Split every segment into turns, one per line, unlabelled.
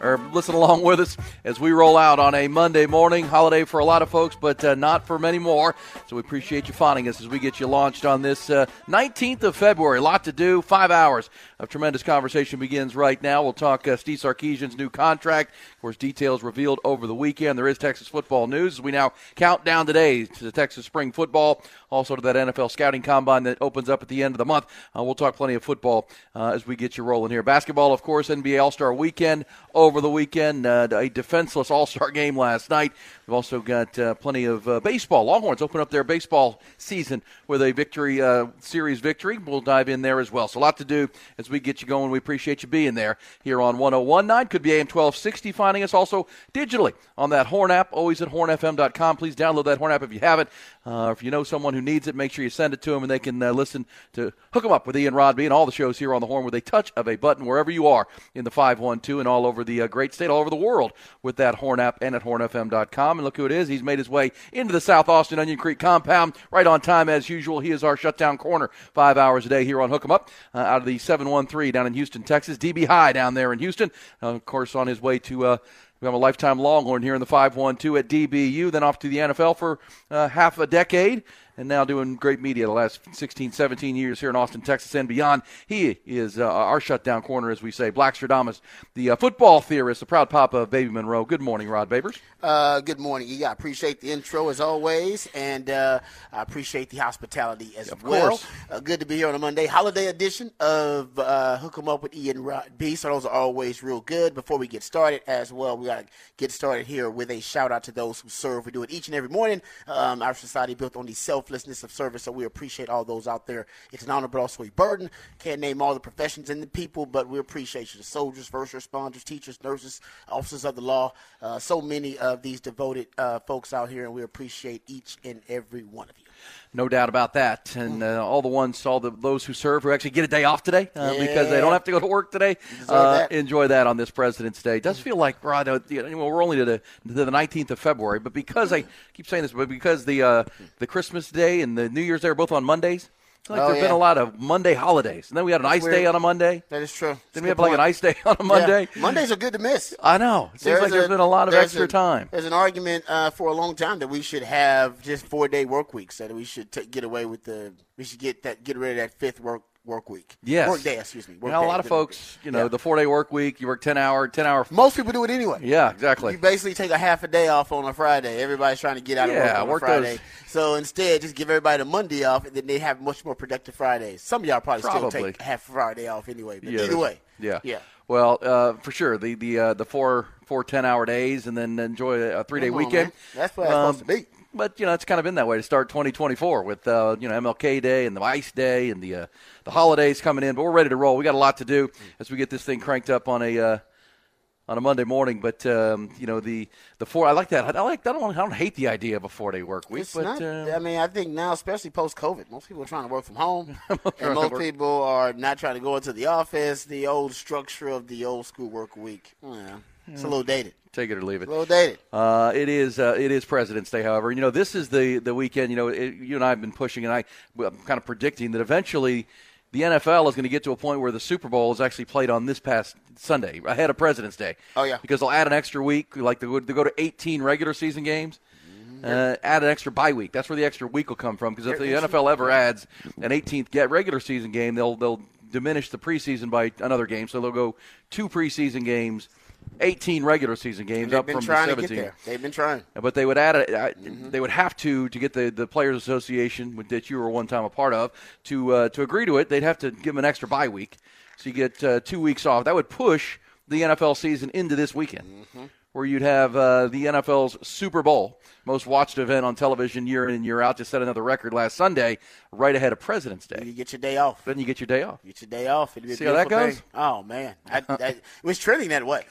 or listen along with us as we roll out on a Monday morning. Holiday for a lot of folks, but uh, not for many more. So we appreciate you finding us as we get you launched on this uh, 19th of February. A lot to do. Five hours of tremendous conversation begins right now. We'll talk uh, Steve Sarkisian's new contract. Of course, details revealed over the weekend. There is Texas football news we now count down today to the Texas spring football, also to that NFL scouting combine that opens up at the end of the month. Uh, we'll talk plenty of football uh, as we get you rolling here. Basketball, of course, NBA All Star weekend over the weekend. Uh, a defenseless All Star game last night. We've also got uh, plenty of uh, baseball. Longhorns open up their baseball season with a victory uh, series victory. We'll dive in there as well. So a lot to do as we get you going. We appreciate you being there here on 1019. Could be AM 1260 finding us also digitally on that Horn app, always at hornfm.com. Please download that Horn app if you haven't. Uh, if you know someone who needs it, make sure you send it to them and they can uh, listen to Hook 'em Up with Ian Rodby and all the shows here on the Horn with a touch of a button wherever you are in the 512 and all over the uh, great state, all over the world with that Horn app and at hornfm.com. And look who it is. He's made his way into the South Austin Onion Creek compound right on time as usual. He is our shutdown corner five hours a day here on Hook 'em Up uh, out of the 713 down in Houston, Texas. DB High down there in Houston. Uh, of course, on his way to uh, we have a lifetime Longhorn here in the 512 at DBU, then off to the NFL for uh, half a decade and now doing great media the last 16, 17 years here in Austin, Texas, and beyond. He is uh, our shutdown corner, as we say. Blackstradamus, the uh, football theorist, the proud papa of Baby Monroe. Good morning, Rod Babers.
Uh, good morning. Yeah, I appreciate the intro as always, and uh, I appreciate the hospitality as
of
well. Uh, good to be here on a Monday, holiday edition of uh, Hook 'em Up with Ian Rod B. So those are always real good. Before we get started, as well, we got to get started here with a shout out to those who serve. We do it each and every morning. Um, our society built on the self selflessness of service. So we appreciate all those out there. It's an honor, but also a burden. Can't name all the professions and the people, but we appreciate you. The soldiers, first responders, teachers, nurses, officers of the law. Uh, so many of these devoted uh, folks out here, and we appreciate each and every one of you.
No doubt about that. And uh, all the ones, all the those who serve, who actually get a day off today uh, yeah. because they don't have to go to work today, uh, that. enjoy that on this President's Day. It does feel like, Rod, uh, you know, we're only to the, to the 19th of February, but because I keep saying this, but because the uh, the Christmas Day and the New Year's Day are both on Mondays, like oh, there's yeah. been a lot of Monday holidays. And then we had an That's ice weird. day on a Monday.
That is true.
Then we have like an ice day on a Monday.
Yeah. Mondays are good to miss.
I know. It seems there's like a, there's been a lot of extra
a,
time.
There's an argument uh, for a long time that we should have just four day work weeks. That we should t- get away with the. We should get that. Get rid of that fifth work work week.
Yes.
Work day, excuse me.
Work know, a lot of folks, you know, yeah. the four day work week, you work 10 hour, 10 hour.
Most people do it anyway.
Yeah, exactly.
You basically take a half a day off on a Friday. Everybody's trying to get out of work on
work
a Friday.
Those.
So instead, just give everybody the Monday off, and then they have much more productive Fridays. Some of y'all probably,
probably.
still take half a Friday off anyway. But
yeah,
either way.
Yeah.
Yeah.
Well, uh, for sure, the the uh, the four four ten hour days, and then enjoy a three day weekend.
Man. That's what um, supposed to be
but you know it's kind of been that way to start 2024 with uh, you know MLK Day and the Ice Day and the uh, the holidays coming in. But we're ready to roll. We got a lot to do as we get this thing cranked up on a uh, on a Monday morning. But um, you know the the four. I like that. I like. I don't. I don't hate the idea of a four day work week.
It's
but
not,
uh,
I mean, I think now, especially post COVID, most people are trying to work from home, and most people are not trying to go into the office. The old structure of the old school work week. Yeah, it's a little dated.
Take it or leave it.
A little dated.
Uh, it is. Uh, it is President's Day. However, you know this is the the weekend. You know, it, you and I have been pushing, and I, I'm kind of predicting that eventually the NFL is going to get to a point where the Super Bowl is actually played on this past Sunday, ahead of President's Day.
Oh yeah,
because they'll add an extra week, like they go, they go to 18 regular season games. Mm-hmm. Uh, add an extra bye week. That's where the extra week will come from. Because if the NFL ever adds an 18th get regular season game, they'll they'll diminish the preseason by another game. So they'll go two preseason games 18 regular season games up from
the
17.
They've been trying,
but they would add it. Mm-hmm. They would have to to get the, the players' association that you were one time a part of to uh, to agree to it. They'd have to give them an extra bye week, so you get uh, two weeks off. That would push the NFL season into this weekend, mm-hmm. where you'd have uh, the NFL's Super Bowl, most watched event on television year in and year out, just set another record last Sunday, right ahead of President's Day.
You get your day off.
Then you get your day off.
You get your day off.
See how that goes?
Day. Oh man, I, I, it was trending that what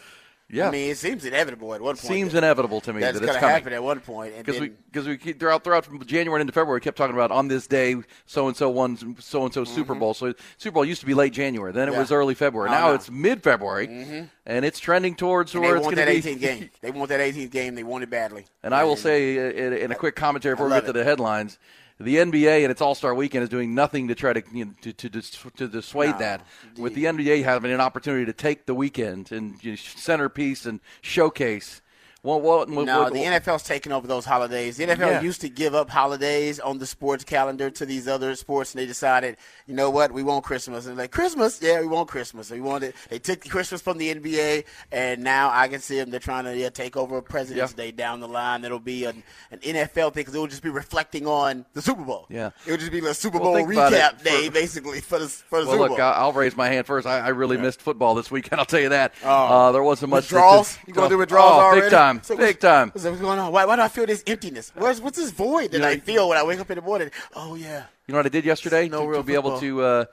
Yeah.
I mean, it seems inevitable at one point.
Seems inevitable to me
That's
that it's
gonna happen at one point.
because we because we keep throughout throughout from January into February, we kept talking about on this day so and so won so and so Super Bowl. So Super Bowl used to be late January, then it
Mm-hmm. Yeah.
was early February.
Oh,
now
no.
it's mid February, and it's trending towards
and
where it's going to be.
They want that 18th game. They want that 18th game. They want it badly.
And I will say uh, in, in a quick commentary before we get to the headlines, the NBA and its All Star Weekend is doing nothing to try to you know, to, to to dissuade
No,
that. With the NBA having an opportunity to take the weekend and you know, centerpiece and showcase. What, what, what,
No,
what-
the NFL's taking over those holidays. The NFL
Yeah.
used to give up holidays on the sports calendar to these other sports, and they decided, you know what, we want Christmas. And like Christmas, yeah, we want Christmas. We want it. They took Christmas from the NBA, and now I can see them. They're trying to yeah, take over President's
Yeah.
Day down the line. It'll be an, an NFL thing because it will just be reflecting on the Super Bowl.
Yeah.
it would just be a Super
Well,
Bowl
think about it.
recap day,
For-
basically for the for the
Well,
Super
look,
Bowl.
I- I'll raise my hand first. I, I really missed football this weekend. I'll tell you that.
Oh.
Uh, there wasn't much.
withdrawals?
to-
You going through withdrawals
oh,
already?
Big time.
So
big time.
What's, what's going on? Why, why do I feel this emptiness? Where's, what's this void that
know,
I feel when I wake up in the morning? Oh yeah.
You know what I did yesterday
No
to,
real
to be able to uh,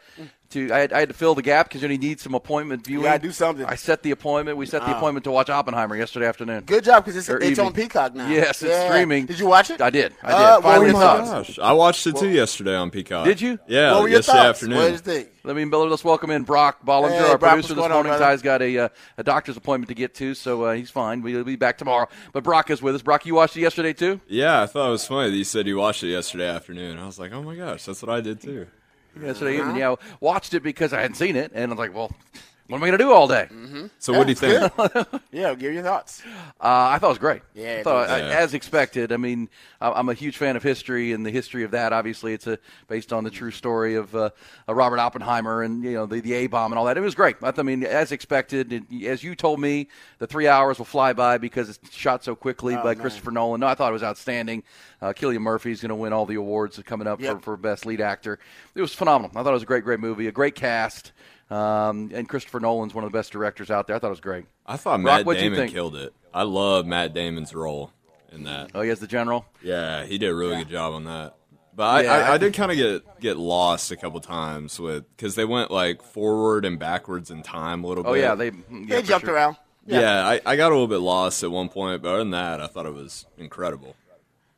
to I had, I had to fill the gap because you, know, need some appointment viewing.
gotta do something.
I set the appointment. We set the appointment to watch Oppenheimer yesterday afternoon.
Good job because it's, it's on. Peacock now.
Yes, it's
Yeah.
streaming.
Did you watch it?
I did. I did.
Uh, what
Finally,
were your thoughts?
Gosh, I watched it too yesterday on Peacock.
Did you?
Yeah,
what were your
yesterday
thoughts?
afternoon.
What did you think?
Let me let's welcome in Brock Bollinger,
Hey,
our
Brock,
producer this
going on,
morning. Ty's got a uh, a doctor's appointment to get to, so uh, he's fine. We'll be back tomorrow. But Brock is with us. Brock, you watched it yesterday too?
Yeah, I thought it was funny that you said you watched it yesterday afternoon. I was like, oh my gosh, that's what I did too.
Yesterday
Uh-huh.
evening. Yeah, watched it because I hadn't seen it, and I was like, well, what am I going to do all day?
So what do you think?
Yeah, give your thoughts.
Uh, I thought it was great.
Yeah,
I thought,
it
I- as expected. I mean, I- I'm a huge fan of history and the history of that. Obviously, it's a, based on the true story of uh, uh, Robert Oppenheimer and you know the, the A bomb and all that. It was great. I, th- I mean, as expected, and as you told me, the three hours will fly by because it's shot so quickly
Oh,
by Christopher Nolan. No, I thought it was outstanding. Uh, Cillian Murphy's going to win all the awards coming up
Yep.
for, for best lead actor. It was phenomenal. I thought it was a great, great movie, a great cast. Um, and Christopher Nolan's one of the best directors out there. I thought it was great.
I thought
Rock,
Matt
what'd
Damon
think?
killed it. I love Matt Damon's role in that.
Oh, he has the general.
Yeah, he did a really good job on that. But I,
Yeah,
I,
I-
I did kind of get get lost a couple times with because they went like forward and backwards in time a little bit.
Oh
bit.
yeah, they yeah,
They jumped
sure.
around.
yeah. I, I got a little bit lost at one point, but other than that, I thought it was incredible.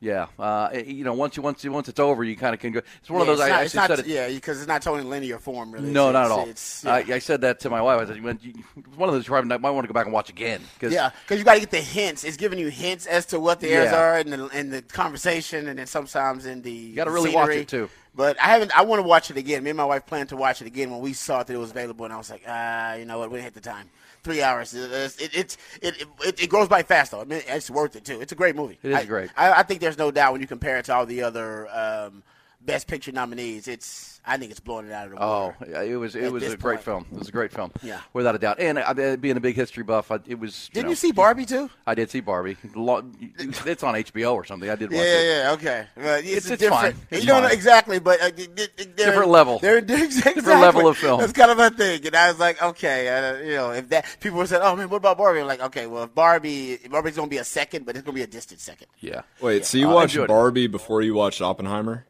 Yeah, uh, you know, once you once you once it's over, you kind of can go. It's one
Yeah,
of those.
it's
I
not, it's
actually
not,
said it.
Yeah, because it's not in linear form, really.
No,
It's-
not at all.
It's, yeah.
I, I said that to my wife. I said, "When you- one of those you might want to go back and watch again." Cause,
Yeah, because you got to get the hints. It's giving you hints as to what the airs
Yeah.
are in the, in the conversation, and then sometimes in the. You
gotta really watch it, too.
But I haven't. I want to watch it again. Me and my wife plan to watch it again when we saw that it was available, and I was like, ah, you know what? We didn't have the time. Three hours. It, it, it, it, it, grows by fast though. I mean, it's worth it too. It's a great movie.
It is
I-
great.
I, I think there's no doubt when you compare it to all the other um, Best Picture nominees. It's. I think it's blowing it out of the
Oh,
water.
yeah, it was it was
this
a great film. It was a great film.
Yeah.
without a doubt. And uh, being a big history buff, I, it was.
Didn't
know,
you see Barbie too?
I did see Barbie. It's on HBO or something. I did watch
Yeah,
it.
yeah, yeah, okay. It's,
It's-
a
it's
different.
fine. It's
you don't know exactly, but uh, they- they- they're,
Different level.
They're exactly,
level of film.
That's kind of a thing, and I was like, okay, uh, you know, if that people were saying, oh man, what about Barbie? I'm like, okay, well, if Barbie, Barbie's gonna be a second, but it's gonna be a distant second.
Yeah.
Wait, so you
Uh,
watched
enjoyed it.
Barbie before you watched Oppenheimer?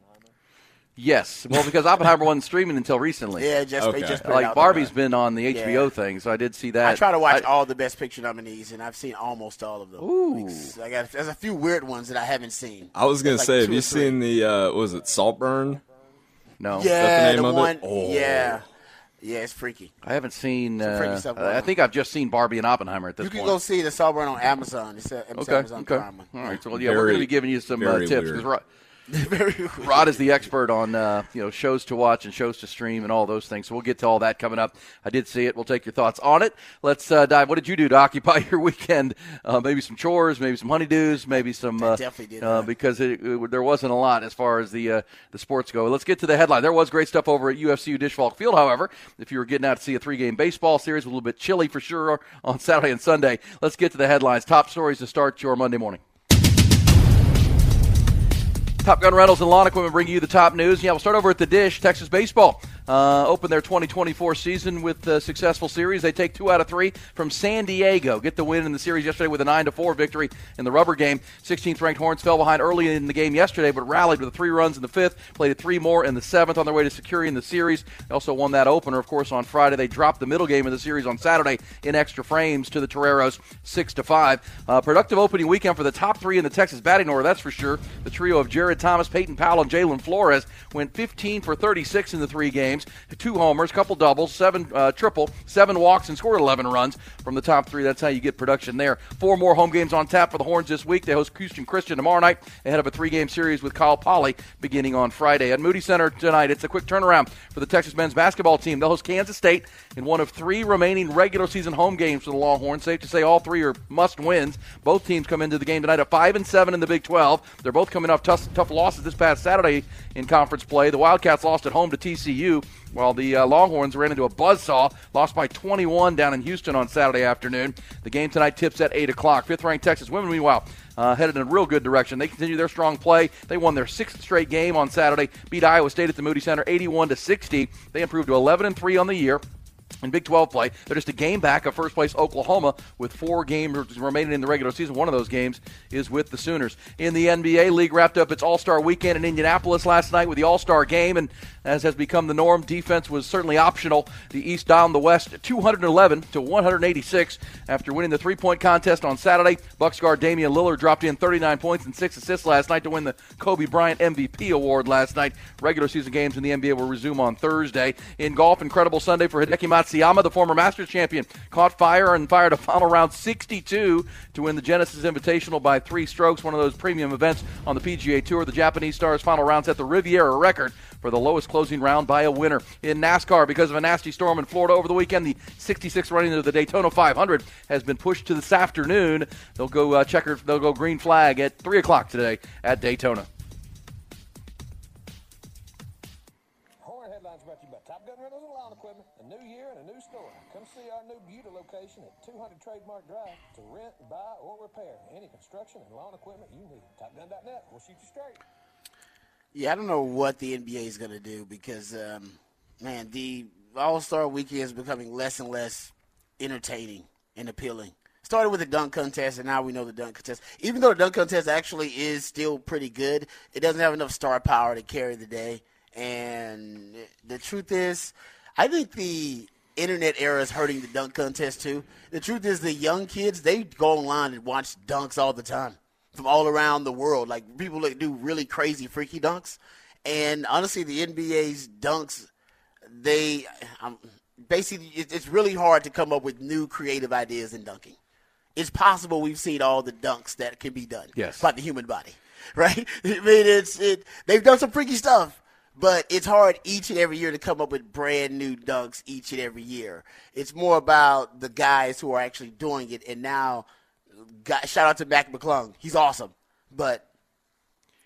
Yes. Well, because Oppenheimer wasn't streaming until recently.
Yeah, just
Okay.
they just put it
Like
out there.
Barbie's been on the HBO
Yeah.
thing, so I did see that.
I try to watch
I-
all the Best Picture nominees, and I've seen almost all of them.
Ooh.
I got there's a few weird ones that I haven't seen.
I was gonna
Like
say, have you
three.
seen the uh, what was it Saltburn?
No.
Yeah,
the
the,
name of it?
one.
Oh.
Yeah, yeah, it's freaky.
I haven't seen. Uh,
stuff
I think I've just seen Barbie and Oppenheimer at this point.
You can
point.
go see the Saltburn on Amazon. It's, a, it's
okay.
Amazon
Okay.
Prime.
All right. So well, yeah, we're going to be giving you some uh, tips because Rod,
Very
Rod is the expert on uh, you know shows to watch and shows to stream and all those things. So we'll get to all that coming up. I did see it. We'll take your thoughts on it. Let's uh, dive. What did you do to occupy your weekend? Uh, maybe some chores, maybe some honeydews, maybe some. Uh,
definitely did
uh, because it, it- there wasn't a lot as far as the uh, the sports go. Let's get to the headline. There was great stuff over at UFCU Disch-Falk Field. However, if you were getting out to see a three game baseball series, a little bit chilly for sure on Saturday and Sunday. Let's get to the headlines. Top stories to start your Monday morning. Top Gun Rentals and Lawn Equipment bring you the top news. Yeah, we'll start over at the Dish. Texas baseball uh, open their 2024 season with a successful series. They take two out of three from San Diego. Get the win in the series yesterday with a 9 to 4 victory in the rubber game. 16th ranked Horns fell behind early in the game yesterday, but rallied with three runs in the fifth. Played three more in the seventh on their way to securing the series. They also won that opener, of course, on Friday. They dropped the middle game of the series on Saturday in extra frames to the Toreros, six to five. Uh, productive opening weekend for the top three in the Texas batting order, that's for sure. The trio of Jared Thomas, Peyton Powell, and Jalen Flores went 15 for 36 in the three games, two homers, couple doubles, seven uh, triple, seven walks, and scored 11 runs from the top three. That's how you get production there. Four more home games on tap for the Horns this week. They host Houston Christian tomorrow night ahead of a three-game series with Cal Poly beginning on Friday at Moody Center tonight. It's a quick turnaround for the Texas men's basketball team. They'll host Kansas State in one of three remaining regular season home games for the Longhorns. Safe to say all three are must wins. Both teams come into the game tonight at five and seven in the Big 12. They're both coming off tough, tough losses this past Saturday in conference play. The Wildcats lost at home to TCU, while the uh, Longhorns ran into a buzzsaw, lost by 21 down in Houston on Saturday afternoon. The game tonight tips at 8 o'clock. Fifth ranked Texas women, meanwhile, uh, headed in a real good direction. They continue their strong play. They won their sixth straight game on Saturday, beat Iowa State at the Moody Center 81 to 60. They improved to 11 and 3 on the year in Big 12 play. They're just a game back of first place Oklahoma with four games remaining in the regular season. One of those games is with the Sooners. In the NBA, league wrapped up its All Star weekend in Indianapolis last night with the All Star game, and as has become the norm, defense was certainly optional. The East down the West 211 to 186 after winning the three point contest on Saturday. Bucks guard Damian Lillard dropped in 39 points and six assists last night to win the Kobe Bryant MVP award last night. Regular season games in the NBA will resume on Thursday. In golf, incredible Sunday for Hideki Matsuyama, the former Masters champion, caught fire and fired a final round 62 to win the Genesis Invitational by three strokes, one of those premium events on the PGA Tour. The Japanese star's final round set the Riviera record for the lowest closing round by a winner. In NASCAR, because of a nasty storm in Florida over the weekend, the 66th running of the Daytona 500 has been pushed to this afternoon. They'll go uh, checker, they'll go green flag at three o'clock today at Daytona.
See our new Buda location at 200 Trademark Drive to rent, buy, or repair any construction and lawn equipment you need. TopGun.net. We'll shoot you straight.
Yeah, I don't know what the NBA is going to do because, um, man, the All Star Weekend is becoming less and less entertaining and appealing. Started with the dunk contest, and now we know the dunk contest. Even though the dunk contest actually is still pretty good, it doesn't have enough star power to carry the day. And the truth is, I think the internet era is hurting the dunk contest too. The truth is, the young kids they go online and watch dunks all the time from all around the world. Like people that do really crazy, freaky dunks. And honestly, the NBA's dunks, they um, basically it's really hard to come up with new creative ideas in dunking. It's possible we've seen all the dunks that can be done
Yes.
by the human body, right? I mean, it's it. They've done some freaky stuff, but it's hard each and every year to come up with brand new dunks each and every year. It's more about the guys who are actually doing it, and now shout out to Mac McClung. He's awesome, but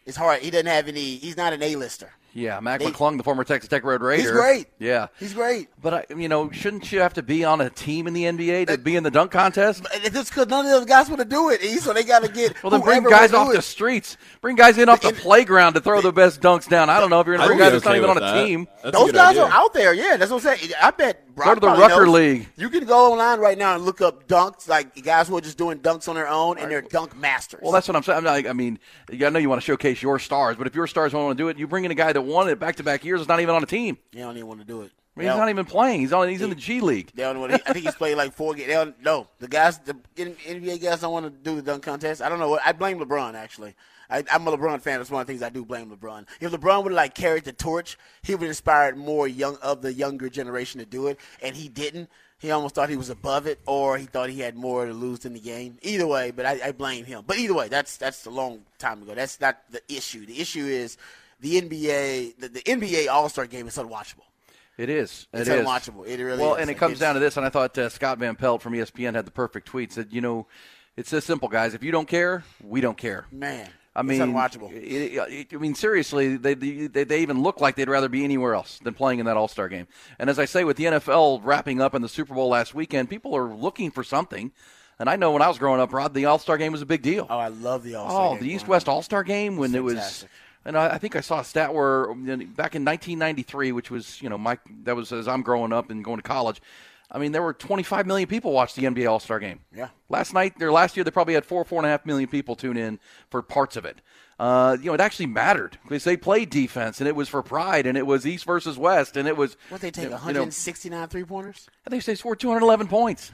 it's hard. He doesn't have any. He's not an A-lister.
Yeah, Mac
They-
McClung, the former Texas Tech Red Raider.
He's great.
Yeah.
He's great.
But, I, you know, shouldn't you have to be on a team in the NBA to be in the dunk contest?
And it's because none of those guys want to do it, E, so they got to get.
Well, then bring guys
will
off the streets. Bring guys in off the
And-
playground to throw the best dunks down. I don't know if you're going to
I'd
bring
be
guys that's not even on
with
a
that.
team.
That's
Those
good
guys
idea.
are out there. Yeah, that's what I'm saying. I bet.
Go to the Rucker
knows.
League.
You can go online right now and look up dunks, like guys who are just doing dunks on their own, and they're dunk masters.
Well, that's what I'm saying. I'm not, I mean, you I know you want to showcase your stars, but if your stars don't want to do it, you bring in a guy that won it back to back years. Is not even on a team.
they don't even want to do it.
I mean, he's not even playing. He's on. He's in the G League.
They don't want to, I think he's played like four games. No, the guys, the NBA guys don't want to do the dunk contest. I don't know. what I blame LeBron actually. I, I'm a LeBron fan. That's one of the things I do blame LeBron. If LeBron would like carried the torch, he would have inspired more young of the younger generation to do it, and he didn't. He almost thought he was above it, or he thought he had more to lose in the game. Either way, but I, I blame him. But either way, that's that's a long time ago. That's not the issue. The issue is the NBA. The, the NBA All Star game is unwatchable.
It is.
It's
It is.
unwatchable. It really
well,
is.
and it comes
It's-
down to this, and I thought uh, Scott Van Pelt from ESPN had the perfect tweet. Said, you know, it's this simple, guys. If you don't care, we don't care.
Man,
I mean,
it's unwatchable.
it- it- I mean, seriously, they, they they even look like they'd rather be anywhere else than playing in that All Star game. And as I say, with the NFL wrapping up in the Super Bowl last weekend, people are looking for something. And I know when I was growing up, Rod, the All Star game was a big deal.
Oh, I love the All Star.
Oh, the East West All Star game when it was
fantastic.
And I, I think I saw a stat where back in 1993, which was you know my that was as I'm growing up and going to college. I mean, there were 25 million people watched the NBA All Star Game.
Yeah.
Last night, or last year, they probably had four, four and a half million people tune in for parts of it. Uh, you know, it actually mattered because they played defense, and it was for pride, and it was East versus West, and it was.
What they take
you know,
169 three pointers?
I think they scored 211 points.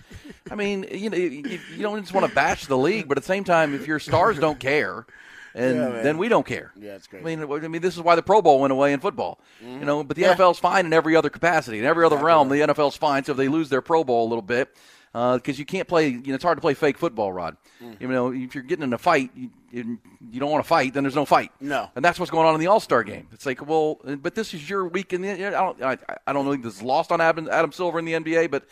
I mean, you know, you, you don't just want to bash the league, but at the same time, if your stars don't care, and
Yeah,
then we don't care.
Yeah, it's crazy.
I mean, I mean, this is why the Pro Bowl went away in football. You know, but the
Yeah.
NFL's fine in every other capacity, in every other realm. The NFL's fine. So if they lose their Pro Bowl a little bit, because you can't play, you know, it's hard to play fake football, Rod.
Mm.
You know, if you're getting in a fight, you, you, you don't want to fight, then there's no fight.
No.
and that's what's going on in the All Star game. It's like, well, but this is your week in the. I don't, I, I don't think this is lost on Adam, Adam Silver in the NBA, but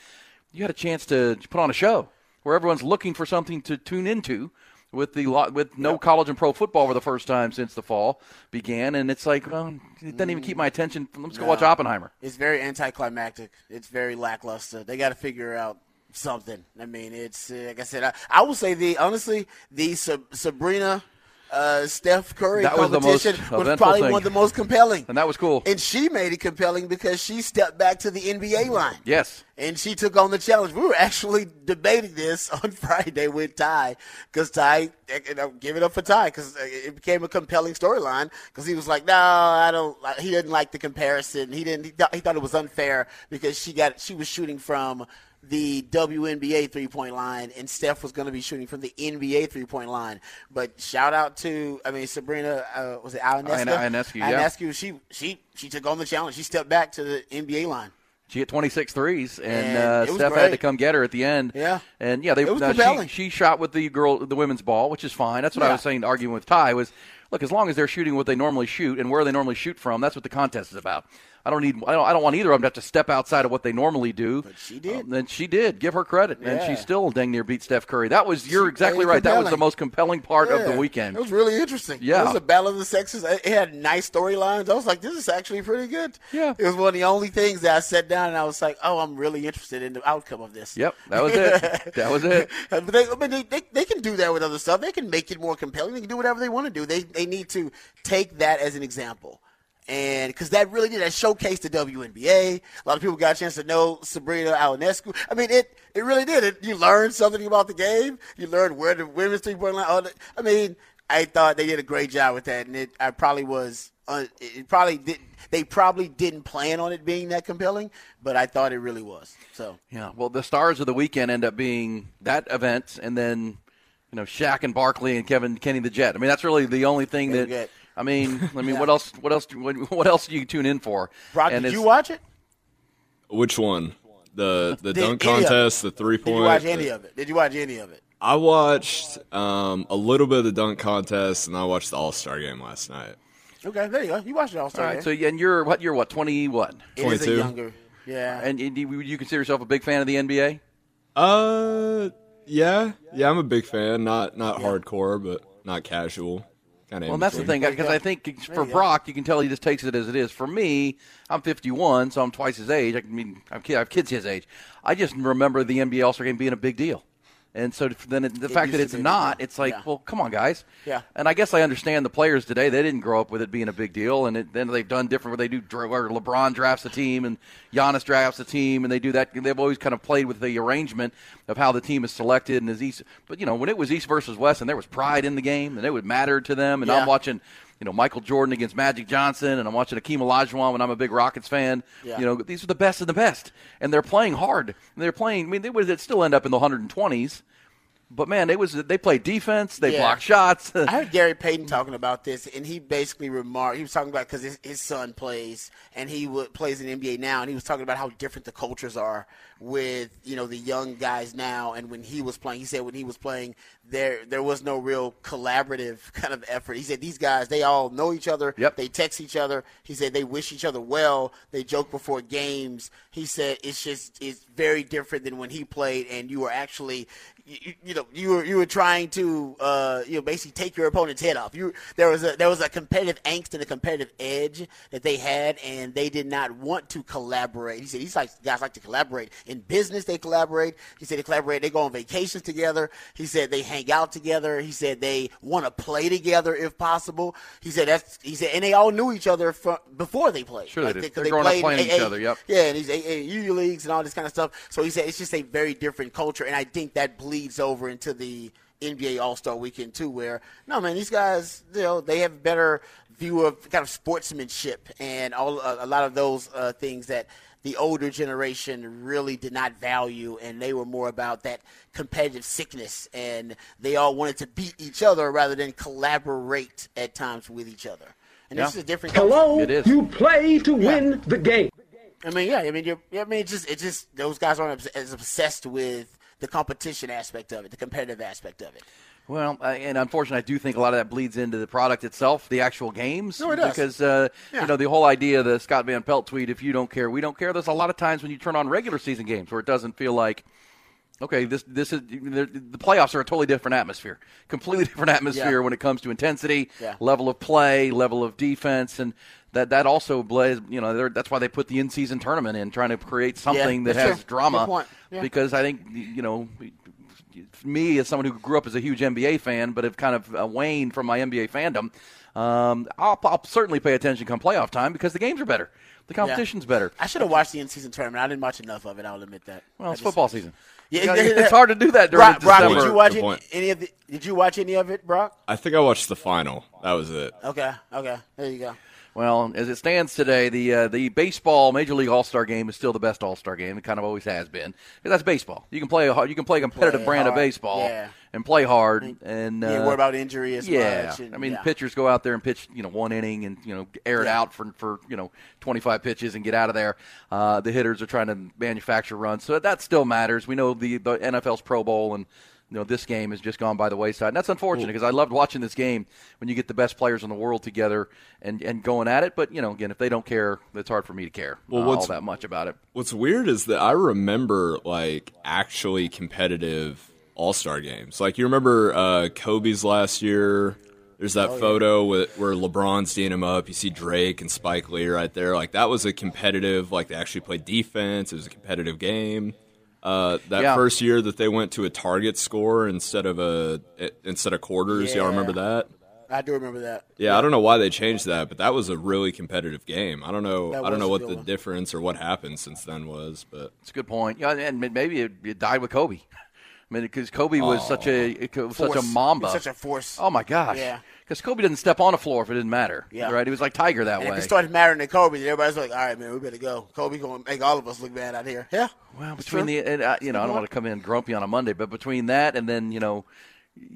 you had a chance to put on a show where everyone's looking for something to tune into with the with no college and pro football for the first time since the fall began, and it's like, well, it doesn't even keep my attention. Let's go watch Oppenheimer.
It's very anticlimactic. It's very lackluster. They got to figure out something. I mean, it's uh, like I said. I, I will say the honestly the Sab- Sabrina. Uh, Steph Curry
That was the most
competition was,
eventful
probably
thing.
one of the most compelling,
And that was cool.
And she made it compelling because she stepped back to the NBA line.
Yes.
and she took on the challenge. We were actually debating this on Friday with Ty because Ty, know, give it up for Ty because it became a compelling storyline because he was like, no, I don't. He didn't like the comparison. He didn't. He thought, he thought it was unfair because she got she was shooting from the WNBA three point line, and Steph was going to be shooting from the NBA three point line. But shout out to, I mean, Sabrina, uh, was it Ionescu?
Ionescu, yeah.
Ionescu, she she she took on the challenge. She stepped back to the NBA line.
She hit 26 threes, and, uh, Steph had to come get her at the end.
Yeah.
and yeah, they
was
uh, she, she shot with the girl, the women's ball, which is fine. That's what I was saying, arguing with Ty was, look, as long as they're shooting what they normally shoot and where they normally shoot from, that's what the contest is about. I don't need, I don't, I don't want either of them to have to step outside of what they normally do. But
she did.
Um, and she did. Give her credit, and she still dang near beat Steph Curry. That was, you're
She
exactly right. That was the most compelling part of the weekend.
It was really interesting.
Yeah.
It was a battle of the sexes. It it had nice storylines. I was like, this is actually pretty good.
Yeah.
It was one of the only things that I sat down and I was like, oh, I'm really interested in the outcome of this.
Yep, that was it. that was it.
but they, I mean, they, they, they can do that with other stuff. They can make it more compelling. They can do whatever they want to do. They, they need to take that as an example. And because that really did, that showcased the WNBA. A lot of people got a chance to know Sabrina Ionescu. I mean, it, it really did. It, you learned something about the game. You learned where the women's three point line. the- I mean, I thought they did a great job with that, and it I probably was. Uh, it probably did. They probably didn't plan on it being that compelling, but I thought it really was. So
Yeah, well, the stars of the weekend end up being that event, and then you know Shaq and Barkley and Kevin Kenny the Jet. I mean, that's really the only thing
Very
that.
good.
I mean, I mean,
Yeah.
what else? What else? What, what else do you tune in for?
Brock,
And
did you watch it?
Which one? The the
Did
dunk
any of it?
contest, the three point.
Did
point.
you watch any of it? Did you watch any of it?
I watched um, a little bit of the dunk contest, and I watched the All Star game last night.
Okay, there you go. You watched it all
All
star.
right, so and you're what? You're what? Twenty what?
it is a
22.
younger. Yeah.
And, and you, would you consider yourself a big fan of the NBA?
Uh, yeah, yeah, I'm a big fan. Not not hardcore, but not casual. Kind of.
Well, that's the thing because I think for Brock, you can tell he just takes it as it is. For me, I'm 51, so I'm twice his age. I mean, I'm kid, I have kids his age. I just remember the NBA All Star Game being a big deal, and so then it, the
It
fact that it's
be a big
not, it's like,
Yeah.
well, come on, guys.
Yeah.
And I guess I understand the players today; they didn't grow up with it being a big deal, and it, then they've done different. Where they do, where LeBron drafts a team and Giannis drafts a team, and they do that. They've always kind of played with the arrangement of how the team is selected and is East. But you know, when it was East versus West, and there was pride in the game, and it would matter to them, and
Yeah.
I'm watching. You know Michael Jordan against Magic Johnson, and I'm watching Akeem Olajuwon when I'm a big Rockets fan.
Yeah.
You know these are the best of the best, and they're playing hard. And they're playing. I mean, they would still end up in the 120s, but man, they was they played defense. They
Yeah.
blocked shots.
I heard Gary Payton talking about this, and he basically remarked. He was talking about because his, his son plays, and he would, plays in the NBA now, and he was talking about how different the cultures are with you know the young guys now, and when he was playing, he said when he was playing, there there was no real collaborative kind of effort. He said these guys they all know each other.
Yep.
They text each other. He said they wish each other well. They joke before games. He said it's just it's very different than when he played, and you were actually you, you know you were you were trying to uh, you know basically take your opponent's head off. You there was a there was a competitive angst and a competitive edge that they had, and they did not want to collaborate. He said these like guys like to collaborate in business. They collaborate. He said they collaborate. They go on vacations together. He said they hang out together. He said they want to play together if possible. He said that's he said and they all knew each other from before they played.
Sure they
Like,
did.
'cause
They're growing up
played
playing
in
each other, yep.
Yeah, and these AAU leagues and all this kind of stuff. So he said it's just a very different culture, and I think that bleeds over into the NBA All Star Weekend too. Where no man, these guys, you know, they have better view of kind of sportsmanship and all a, a lot of those uh, things that the older generation really did not value, and they were more about that competitive sickness, and they all wanted to beat each other rather than collaborate at times with each other. And
Yeah.
this is a different. culture.
Hello,
It is.
you play to win the game.
I mean, yeah. I mean, you're, I mean, it's just, it's just those guys aren't as obsessed with the competition aspect of it, the competitive aspect of it.
Well, and unfortunately, I do think a lot of that bleeds into the product itself, the actual games.
No, it does.
Because, uh,
Yeah.
you know, the whole idea of the Scott Van Pelt tweet, if you don't care, we don't care. There's a lot of times when you turn on regular season games where it doesn't feel like, okay, this this is the the playoffs are a totally different atmosphere, completely different atmosphere
Yeah.
when it comes to intensity,
Yeah.
level of play, level of defense, and that that also plays. You know, that's why they put the in season tournament in, trying to create something that has
true.
drama.
Good point. Yeah.
Because I think you know me as someone who grew up as a huge NBA fan, but have kind of uh, waned from my NBA fandom, um, I'll, I'll certainly pay attention come playoff time because the games are better, the competition's better.
I should have watched the in-season tournament. I didn't watch enough of it. I'll admit that.
Well, it's football season.
Yeah,
You know,
yeah, yeah.
it's hard to do that during
Brock, Brock,
December.
did you watch
Good
it,
point.
any of the? Did you watch any of it, Brock?
I think I watched the final. That was it.
Okay, okay, there you go.
Well, as it stands today, the uh, the baseball Major League All Star Game is still the best All Star game. It kind of always has been. that's baseball. You can play a you can play a competitive
Play
brand of baseball
yeah.
and play hard and
You
uh,
worry about injury as
yeah,
much. and-
I mean,
yeah.
pitchers go out there and pitch, you know, one inning and you know air it
Yeah.
out for for you know 25 pitches and get out of there. Uh, the hitters are trying to manufacture runs, so that still matters. We know the the NFL's Pro Bowl and. You know, this game has just gone by the wayside. And that's unfortunate because I loved watching this game when you get the best players in the world together and, and going at it. But, you know, again, if they don't care, it's hard for me to care
Well,
uh, all
what's-
that much about it.
What's weird is that I remember like actually competitive All Star games. Like you remember uh, Kobe's last year. There's that photo with, where LeBron's teeing him up. You see Drake and Spike Lee right there. Like that was a competitive. Like they actually played defense. It was a competitive game. Uh, that
Yeah.
first year that they went to a target score instead of a instead of quarters. Y'all remember that?
I do remember that.
Yeah, I don't know why they changed that, but that was a really competitive game. I don't know.
That
I don't know what the
one.
difference or what happened since then was, but
It's a good point. Yeah, and maybe it, it died with Kobe. I mean, because Kobe was such a it was such a
Force.
mamba,
such a force.
Oh my gosh!
Yeah.
Because Kobe didn't step on a floor if it didn't matter.
Yeah.
Right. He was like Tiger that
And
way.
if it started mattering to Kobe, everybody's like, "All right, man, we better go." Kobe gonna make all of us look bad out here. Yeah.
well, between
true.
the and, uh, you know, I don't want to come in grumpy on a Monday, but between that and then you know.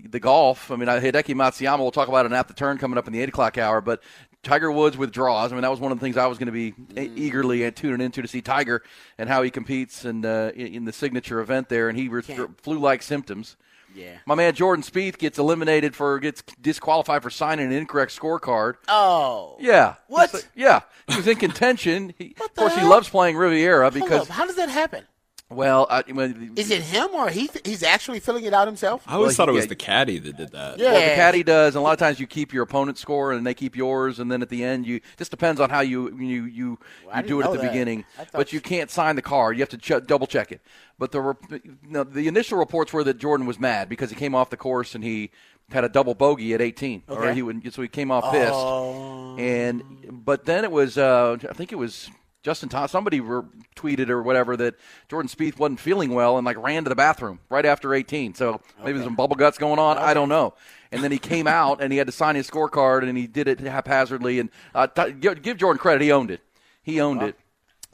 The golf. I mean, I- Hideki Matsuyama. We'll talk about it at the turn coming up in the eight o'clock hour. But Tiger Woods withdraws. I mean, that was one of the things I was going to be e- eagerly tuning into to see Tiger and how he competes and uh, in, in the signature event there. And he was flu-like symptoms.
Yeah.
My man Jordan Spieth gets eliminated for gets disqualified for signing an incorrect scorecard.
Oh.
Yeah.
What?
Like- yeah. He was in contention. He, of course, he loves playing Riviera because.
How does that happen?
Well, I, when,
Is it him or he? He's actually filling it out himself.
I always
Well,
thought it
yeah,
was the caddy that did that.
Yeah.
well, the caddy does, and a lot of times you keep your opponent's score and they keep yours, and then at the end you just depends on how you you you,
I
you do it at the
that.
beginning. But you can't sign the card. You have to ch- double check it. But the rep- no, the initial reports were that Jordan was mad because he came off the course and he had a double bogey at 18, or
Okay.
he would so he came off pissed.
Oh.
And but then it was uh, I think it was Justin Thomas. Somebody re- tweeted or whatever that Jordan Spieth wasn't feeling well and like ran to the bathroom right after 18. So maybe there's some bubble guts going on. I don't know. And then he came out and he had to sign his scorecard and he did it haphazardly. And uh, t- give, Jordan credit, he owned it. He owned it.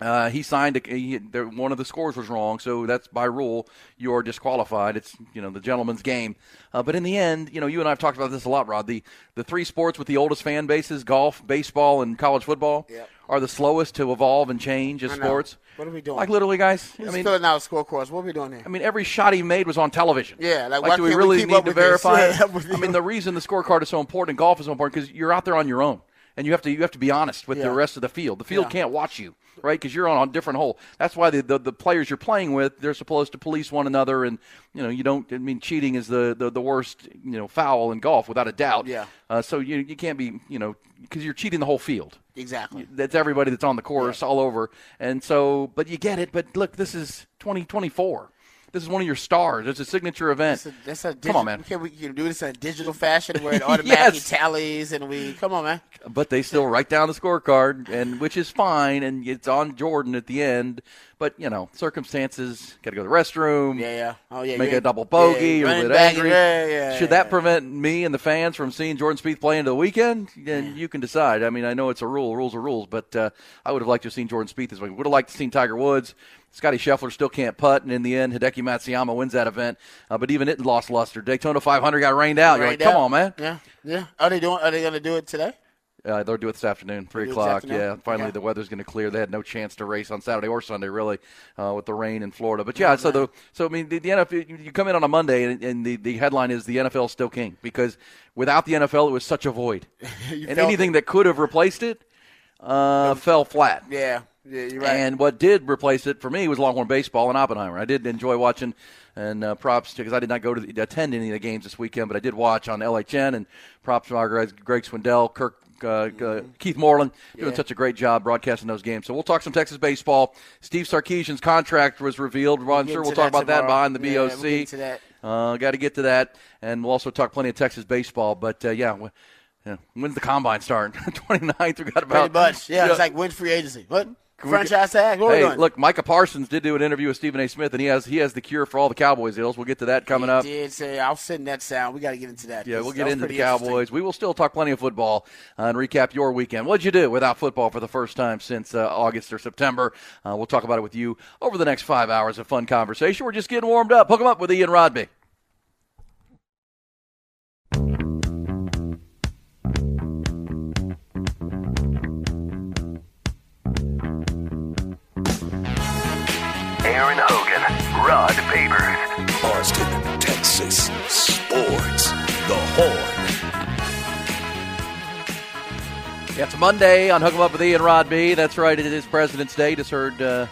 Uh, he signed a, he, one of the scores was wrong, so that's by rule you're disqualified. It's you know the gentleman's game. Uh, but in the end, you know you and I have talked about this a lot, Rod. The the three sports with the oldest fan bases, golf, baseball, and college football,
Yep.
Are the slowest to evolve and change as
I know.
sports.
What are we doing?
Like literally, guys.
He's
I mean,
filling out scorecards. What are we doing here?
I mean, every shot he made was on television.
Yeah, like, why
do we
we
really
keep
need to verify? It? I mean, the reason the scorecard is so important, golf is so important, because you're out there on your own. and you have to you have to be honest with
Yeah.
the rest of the field. The field
Yeah.
can't watch you, right? Because you're on a different hole. That's why the, the the players you're playing with they're supposed to police one another, and you know you don't. I mean, cheating is the the, the worst you know foul in golf without a doubt.
Yeah.
Uh, so you you can't be you know because you're cheating the whole field
Exactly.
that's everybody that's on the course all over. And so, but you get it. But look, this is 2024. This is one of your stars. It's a signature event.
That's a, that's a
Come on, man.
Can we can do this in a digital fashion where it automatically
Yes.
tallies and we come on, man.
But they still write down the scorecard, and which is fine, and it's on Jordan at the end. But you know, circumstances. Got to go to the restroom.
Yeah, yeah. Oh yeah.
Make
you're-
a double bogey.
yeah,
you're little
back,
angry.
Yeah, yeah,
Should that prevent me and the fans from seeing Jordan Spieth play into the weekend? Then you can decide. I mean, I know it's a rule. Rules are rules. But uh, I would have liked to have seen Jordan Spieth this week. Would have liked to have seen Tiger Woods. Scottie Scheffler still can't putt, and in the end, Hideki Matsuyama wins that event. Uh, but even it lost luster. Daytona 500 got rained out. You're
Right
like, come on, man.
Yeah, yeah. Are they doing? Are they going to do it today?
Uh, they'll do it this afternoon, three
this
o'clock.
afternoon?
Yeah, finally
Okay.
the weather's going to clear. They had no chance to race on Saturday or Sunday, really, uh, with the rain in Florida. But yeah, so the so I mean the, the NFL. you- come in on a Monday, and, and the, the headline is the NFL is still king because without the NFL, it was such a void, and anything that could have replaced it uh, fell flat.
Yeah, yeah. You're right.
And what did replace it for me was Longhorn baseball and Oppenheimer. I did enjoy watching, and uh, props because I did not go to the, attend any of the games this weekend, but I did watch on LHN. And props to our guys, Greg Swindell, Kirk. Uh, uh, Keith Moreland doing such a great job broadcasting those games. So we'll talk some Texas baseball. Steve Sarkisian's contract was revealed. Well, I'm sure we'll talk about that behind the
Yeah, we'll
BOC.
to that.
Uh, Got to get to that, and we'll also talk plenty of Texas baseball. But uh, yeah, yeah, when's the combine start? 29th. We got about
Pretty much. Yeah, it's like win free agency. What? Franchise tag? What
Hey,
doing?
look, Micah Parsons did do an interview with Stephen A. Smith, and he has he has the cure for all the Cowboys ills. We'll get to that coming
He
up.
did say, I'll send that sound. We got to get into that.
Yeah, we'll get into the. Cowboys. We will still talk plenty of football uh, and recap your weekend. What'd you do without football for the first time since uh, August or September? Uh, we'll talk about it with you over the next five hours of fun conversation. We're just getting warmed up. Hook 'em up with Ian Rodby.
Babers.
Austin, Texas. Sports. The Horn.
Yeah, it's Monday on Hook 'em Up with Ian Rod B. That's right, it is President's Day. Just heard uh,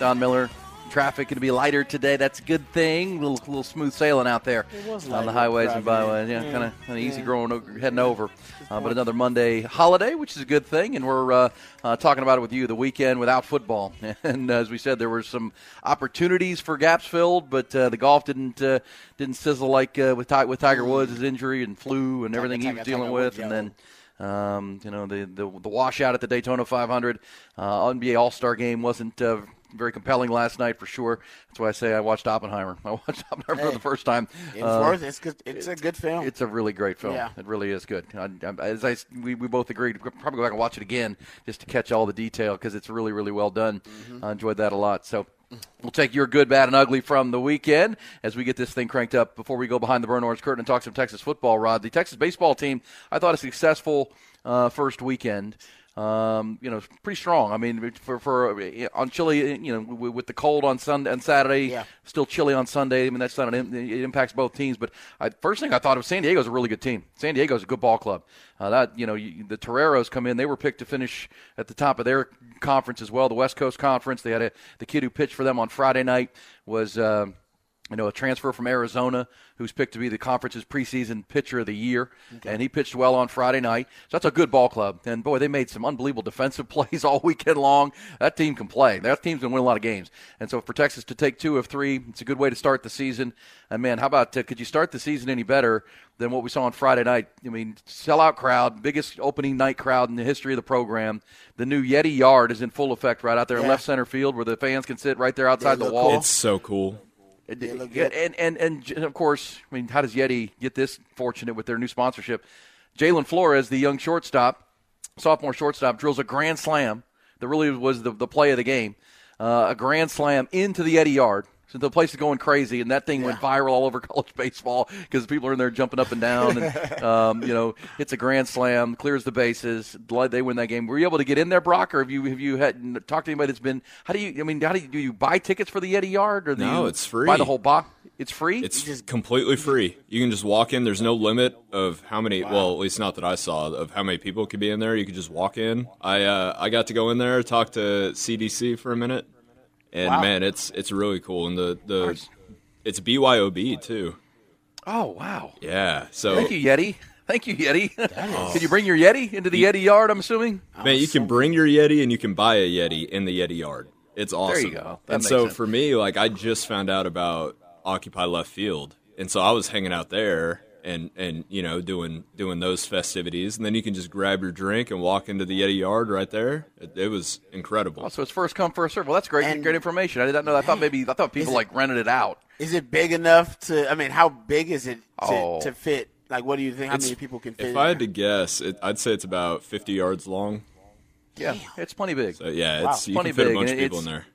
Don Miller. Traffic going to be lighter today. That's a good thing. A little, little smooth sailing out there
was
on the highways and byways. Yeah, kind of kind of easy growing heading over. Uh, but another Monday holiday, which is a good thing, and we're uh, uh, talking about it with you. The weekend without football, and as we said, there were some opportunities for gaps filled, but uh, the golf didn't uh, didn't sizzle like uh, with with Tiger Woods' his injury and flu and everything he was dealing with, and then. Um, you know the, the the washout at the Daytona 500, uh, NBA All Star Game wasn't uh, very compelling last night for sure. That's why I say I watched Oppenheimer. I watched Oppenheimer for the first time.
It's
Uh,
worth it. It's good. It's a good film.
it's a really great film.
Yeah.
It really is good. I, I, as I, we, we both agreed, we'll probably go back and watch it again just to catch all the detail because it's really, really well done.
Mm-hmm.
I enjoyed that a lot. So we'll take your good, bad, and ugly from the weekend as we get this thing cranked up before we go behind the burn orange curtain and talk some Texas football, Rod. The Texas baseball team, I thought a successful uh, first weekend. Um, you know, pretty strong. I mean, for for uh, on chilly, you know, with, with the cold on Sunday and Saturday,
Yeah.
still chilly on Sunday. I mean, that's not an, it impacts both teams. But I, first thing I thought of San Diego's a really good team. San Diego's a good ball club. Uh, that you know, you, the Toreros come in. They were picked to finish at the top of their conference as well, the West Coast Conference. They had a the kid who pitched for them on Friday night was. Um, you know, a transfer from Arizona who's picked to be the conference's preseason pitcher of the year, and he pitched well on Friday night. So that's a good ball club. And boy, they made some unbelievable defensive plays all weekend long. That team can play. That team's gonna win a lot of games. And so for Texas to take two of three, it's a good way to start the season. And man, how about uh, could you start the season any better than what we saw on Friday night? I mean, sellout crowd, biggest opening night crowd in the history of the program. The new Yeti Yard is in full effect right out there in left center field, where the fans can sit right there outside the wall.
cool.
It's so cool.
It-
They look good.
and, and and of course, I mean, how does Yeti get this fortunate with their new sponsorship? Jalen Flores, the young shortstop, sophomore shortstop, drills a grand slam that really was the, the play of the game. Uh, a grand slam into the Yeti yard. So the place is going crazy, and that thing went viral all over college baseball because people are in there jumping up and down, and um, you know, it's a grand slam, clears the bases, they win that game. Were you able to get in there, Brock, or have you have you had talked to anybody that's been? How do you? I mean, how do you do? You buy tickets for the Yeti Yard, or do
No,
you
it's free.
Buy the whole box. It's free.
It's completely free. You can just walk in. There's no limit of how many. Well, at least not that I saw of how many people could be in there. You could just walk in. I uh, I got to go in there, talk to CDC for a minute, and
Wow.
man, it's it's really cool. And the the it's BYOB too.
oh wow!
Yeah. So
Thank you, Yeti. Thank you, Yeti. Can you bring your Yeti into the Yeti yard? I'm assuming.
Man, you can bring your Yeti and you can buy a Yeti in the Yeti yard. It's awesome.
There you go. That
and so
sense.
for me, like I just found out about Occupy Left Field, and so I was hanging out there and and you know doing doing those festivities, and then you can just grab your drink and walk into the Yeti yard right there. It, it was incredible.
Oh, so it's first come first serve. Well, that's great.
And-
great information. I did not know. that. I thought maybe I thought people
it-
like rented it out.
Is it big enough to? I mean, how big is it to,
Oh.
to fit? Like, what do you think? How
It's-
many people can fit?
If
in
I had to guess, it, I'd say it's about 50 yards long.
Yeah, it's plenty big.
So yeah, it's you
Plenty
can fit
big,
a bunch of people in there.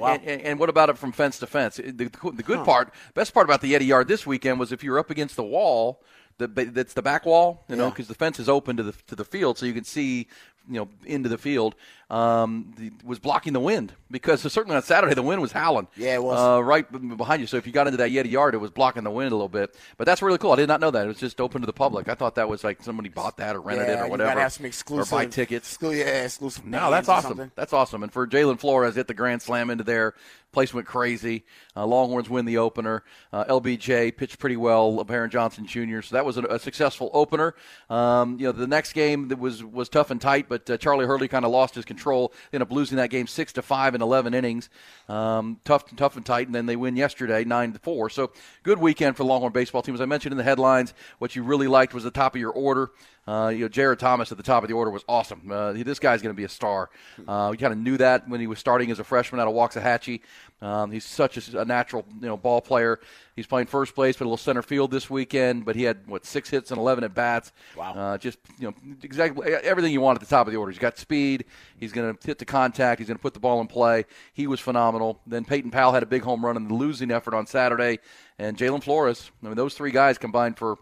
Wow.
And, and, and what about it from fence to fence? The, the, good part, best part about the Yeti Yard this weekend was if you're up against the wall, the, that's the back wall, you know, because the fence is open to the to the field, so you can see, you know, into the field. Um, the, was blocking the wind because certainly on Saturday the wind was howling.
Yeah, it was.
uh, right behind you. So if you got into that Yeti Yard, it was blocking the wind a little bit. But that's really cool. I did not know that it was just open to the public. I thought that was like somebody bought that or rented it
yeah,
or
you
whatever,
gotta have some exclusive
or buy tickets.
Exclu- yeah, exclusive.
No, that's awesome. That's awesome. And for Jalin Flores, hit the grand slam into there. Place went crazy. Uh, Longhorns win the opener. Uh, LBJ pitched pretty well. Baron Johnson Jr. So that was a, a successful opener. Um, you know, the next game that was was tough and tight, but uh, Charlie Hurley kind of lost his control. They Ended up losing that game six to five in eleven innings. Um, tough, tough and tight. And then they win yesterday nine to four. So good weekend for the Longhorn baseball team. As I mentioned in the headlines, what you really liked was the top of your order. Uh, you know, Jared Thomas at the top of the order was awesome. Uh, this guy's going to be a star. Uh, we kind of knew that when he was starting as a freshman out of Waxahachie. Um, he's such a, a natural, you know, ball player. He's playing first place, but a little center field this weekend. But he had what six hits and eleven at bats.
Wow.
Uh, just you know, exactly everything you want at the top of the order. He's got speed. He's going to hit the contact. He's going to put the ball in play. He was phenomenal. Then Peyton Powell had a big home run in the losing effort on Saturday, and Jalin Flores. I mean, those three guys combined for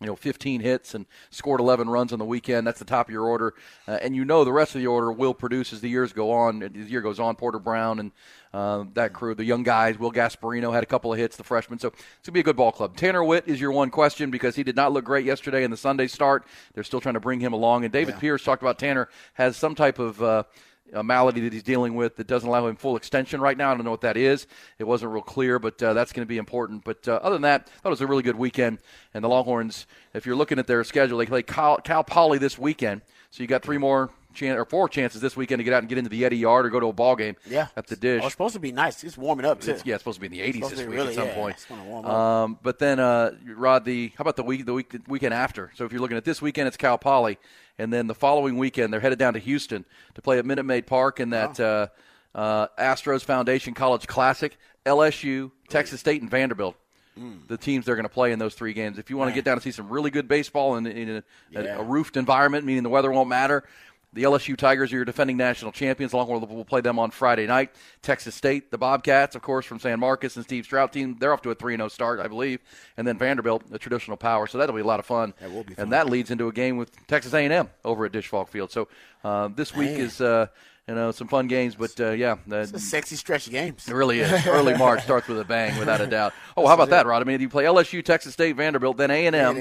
you know, 15 hits and scored 11 runs on the weekend. That's the top of your order, uh, and you know the rest of the order will produce as the years go on. As the year goes on, Porter Brown and uh, that crew, the young guys. Will Gasparino had a couple of hits, the freshman. So it's gonna be a good ball club. Tanner Witt is your one question because he did not look great yesterday in the Sunday start. They're still trying to bring him along, and David Pierce talked about Tanner has some type of. Uh, a malady that he's dealing with that doesn't allow him full extension right now. I don't know what that is. It wasn't real clear, but uh, that's going to be important. But uh, other than that, I thought it was a really good weekend. And the Longhorns, if you're looking at their schedule, they play Cal, Cal Poly this weekend. So you got three more chan- or four chances this weekend to get out and get into the Yeti Yard or go to a ball game
Yeah.
at the Disch.
Oh, it's supposed to be nice. It's warming up too.
It's, yeah, it's supposed to be in the 80s this week
really-
at some
yeah,
point.
it's warm up.
Um, but then, uh, Rod, the how about the week the week the weekend after? So if you're looking at this weekend, it's Cal Poly, and then the following weekend they're headed down to Houston to play at Minute Maid Park in that uh, uh, Astros Foundation College Classic. LSU, Texas State, and Vanderbilt.
Mm.
The teams they're going to play in those three games. If you want to get down and see some really good baseball in, in a,
Yeah.
a, a roofed environment, meaning the weather won't matter, the LSU Tigers are your defending national champions. Along with we'll play them on Friday night. Texas State, the Bobcats, of course, from San Marcos and Steve Trout team. They're off to a 3 0 start, I believe. And then Vanderbilt, the traditional power. So that'll be a lot of fun.
That will be fun.
And that leads into a game with Texas A and M over at Disch-Falk Field. So uh, this week
Man.
is uh, you know some fun games, but uh, yeah,
It's a sexy stretch of games.
it really is. Early March starts with a bang, without a doubt. Oh, how about that, Rod? I mean, you play LSU, Texas State, Vanderbilt, then A and M,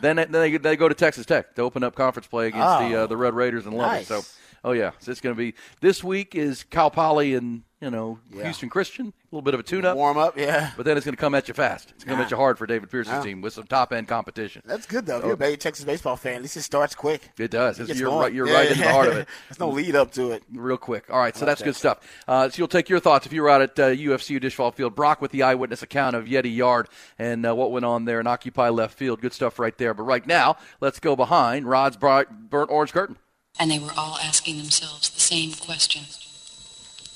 then then they, they go to Texas Tech to open up conference play against the
Oh.
uh, the Red Raiders in Lubbock.
Nice.
So, oh yeah, so it's going to be this week is Cal Poly and you know
Yeah.
Houston Christian, a little bit of a tune-up,
Warm up, yeah.
but then it's going to come at you fast. It's going to
Yeah.
at you hard for David Pierce's
Yeah.
team with some top end competition.
That's good though. If you're a big Texas baseball fan, at least it starts quick.
It does.
It
you're
going.
right. You're
Yeah,
right in the heart of it.
There's no lead up to it.
real quick. All right, so that's
that.
good stuff. Uh, so you'll take your thoughts if you were out at uh, UFC Disch-Falk Field. Brock with the eyewitness account of Yeti Yard and uh, what went on there and Occupy Left Field. Good stuff right there. But right now, let's go behind Rod's bright, burnt orange curtain.
And they were all asking themselves the same question.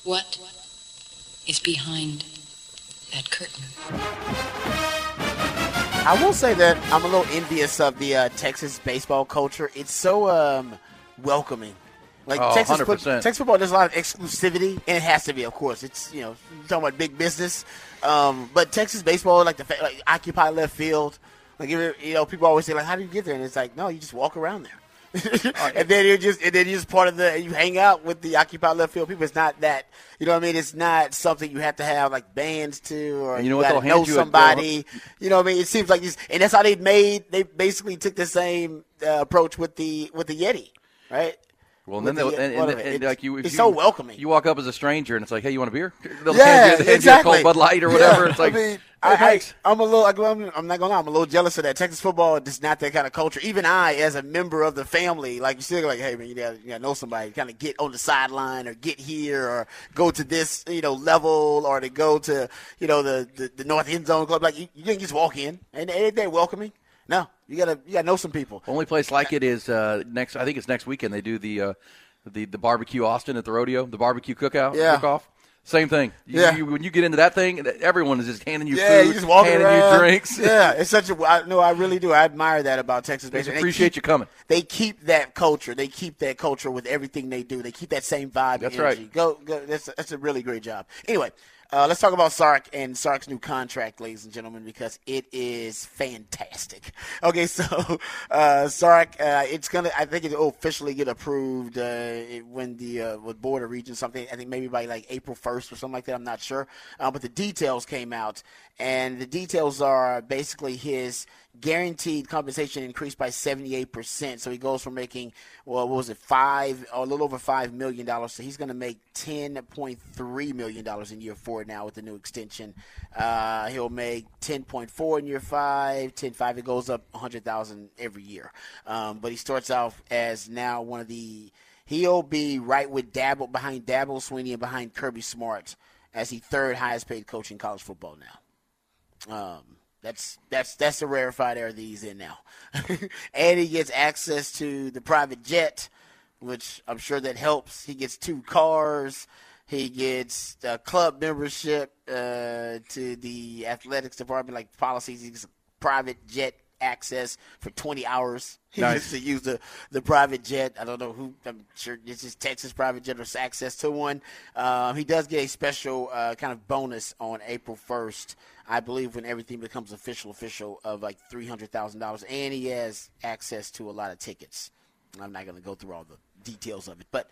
What is behind that curtain?
I will say that I'm a little envious of the uh, Texas baseball culture. It's so um, welcoming. Like
Oh,
Texas,
100%.
Texas football, there's a lot of exclusivity, and it has to be, of course. It's you know talking about big business, um, but Texas baseball, like the fa- like occupy left field, like you you know people always say like how do you get there, and it's like no, you just walk around there. and then you're just and then you're just part of the you hang out with the occupied left field people. It's not that you know what I mean. It's not something you have to have like bands to or
And you know
you
what?
gotta
They'll hand
know
you
somebody. You know what I mean? It seems like this, and that's how they made. They basically took the same uh, approach with the with the Yeti, right?
Well, and then they'll,
the-
and,
what
and, and like you, if
it's
you,
so welcoming.
You walk up as a stranger and it's like, hey, you want a beer? They'll
Yeah,
hand you, hand
exactly.
you a cold Bud Light or whatever.
Yeah,
It's like,
I mean, I. I'm a little. I'm, I'm not gonna lie. I'm a little jealous of that. Texas football is not that kind of culture. Even I, as a member of the family, like you still like, hey man, you gotta, you gotta know somebody. Kind of get on the sideline or get here or go to this, you know, level or to go to, you know, the the, the north end zone club. Like you, you can just walk in and ain't they welcoming? No, you gotta you gotta know some people.
Only place like it is uh, next. I think it's next weekend. They do the uh, the the barbecue Austin at the rodeo, the barbecue cookout.
Yeah.
Cook-off. Same thing. You,
Yeah.
you, when you get into that thing, everyone is just handing you
Yeah,
food,
just walking
handing
around.
you drinks.
Yeah, it's such a. I, no, I really do. I admire that about Texas baseball. They
appreciate
keep-
you coming.
They keep that culture. They keep that culture with everything they do. They keep that same vibe.
That's
energy.
right.
Go, go. That's that's a really great job. Anyway, uh, let's talk about Sark and Sark's new contract, ladies and gentlemen, because it is fantastic. Okay, so uh, Sark, uh, it's gonna. I think it will officially get approved uh, when the uh, with board of regents something. I think maybe by like April first or something like that. I'm not sure, uh, but the details came out, and the details are basically his guaranteed compensation increased by 78%. So he goes from making, well, what was it, five, a little over $5 million. So he's going to make $10.3 million in year four now with the new extension. Uh, he'll make 10.4 in year five, 10.5. It goes up 100000 every year. Um, but he starts off as now one of the, he'll be right with Dabo, behind Dabo Swinney and behind Kirby Smart as the third highest paid coach in college football now. Um, that's that's that's the rarefied air that he's in now. and he gets access to the private jet, which I'm sure that helps. He gets two cars. He gets a club membership uh, to the athletics department, like policies. He gets private jet access for 20 hours. He
Nice.
gets to use the, the private jet. I don't know who. I'm sure this is Texas private jet or access to one. Um, he does get a special uh, kind of bonus on April 1st. I believe when everything becomes official, official of like three hundred thousand dollars, and he has access to a lot of tickets. I'm not going to go through all the details of it, but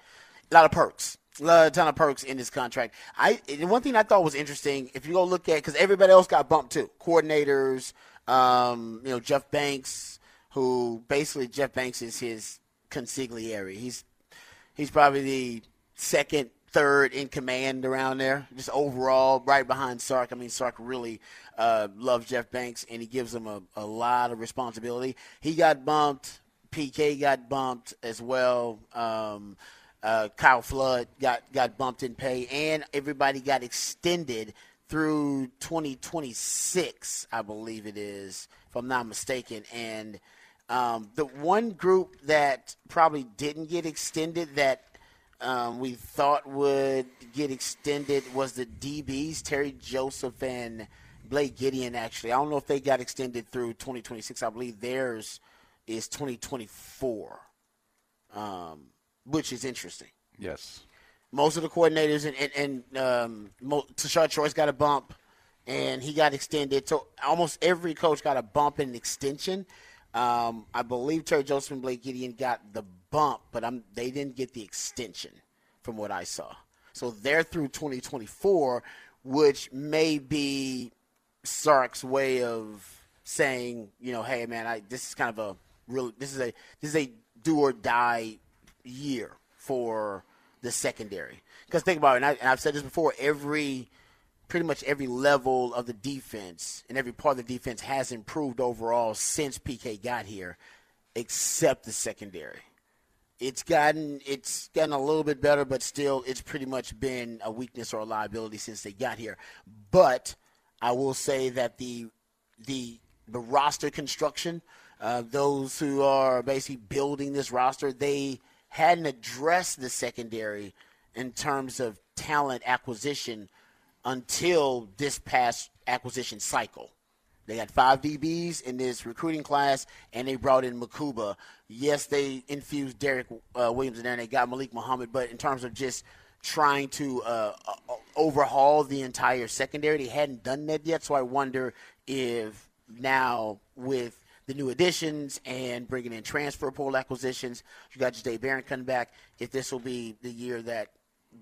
a lot of perks, a ton of perks in this contract. I one thing I thought was interesting, if you go look at because everybody else got bumped too, coordinators, um, you know Jeff Banks, who basically Jeff Banks is his consigliere. He's he's probably the second, third in command around there, just overall, right behind Sark. I mean, Sark really uh, loves Jeff Banks, and he gives him a, a lot of responsibility. He got bumped. PK got bumped as well. Um, uh, Kyle Flood got, got bumped in pay, and everybody got extended through 2026, I believe it is, if I'm not mistaken. And um, the one group that probably didn't get extended that um, we thought would get extended was the DBs, Terry Joseph and Blake Gideon, actually. I don't know if they got extended through 2026. I believe theirs is 2024, um, which is interesting.
Yes.
Most of the coordinators and, and, and um, Tashard Choice got a bump, and he got extended. So almost every coach got a bump and an extension. Um, I believe Terry Joseph and Blake Gideon got the bump, but I'm, they didn't get the extension from what I saw. So they're through 2024, which may be Sark's way of saying, you know, hey man, I this is kind of a real this is a this is a do or die year for the secondary. Because think about it, and, I, and I've said this before, every pretty much every level of the defense and every part of the defense has improved overall since PK got here, except the secondary. It's gotten it's gotten a little bit better, but still it's pretty much been a weakness or a liability since they got here. But I will say that the the the roster construction, uh, those who are basically building this roster, they hadn't addressed the secondary in terms of talent acquisition until this past acquisition cycle. They had five DBs in this recruiting class, and they brought in Mukuba. Yes, they infused Derek uh, Williams in there, and they got Malik Muhammad. But in terms of just trying to uh, uh, overhaul the entire secondary, they hadn't done that yet. So I wonder if now with the new additions and bringing in transfer portal acquisitions. You got Jay Barron coming back. If this will be the year that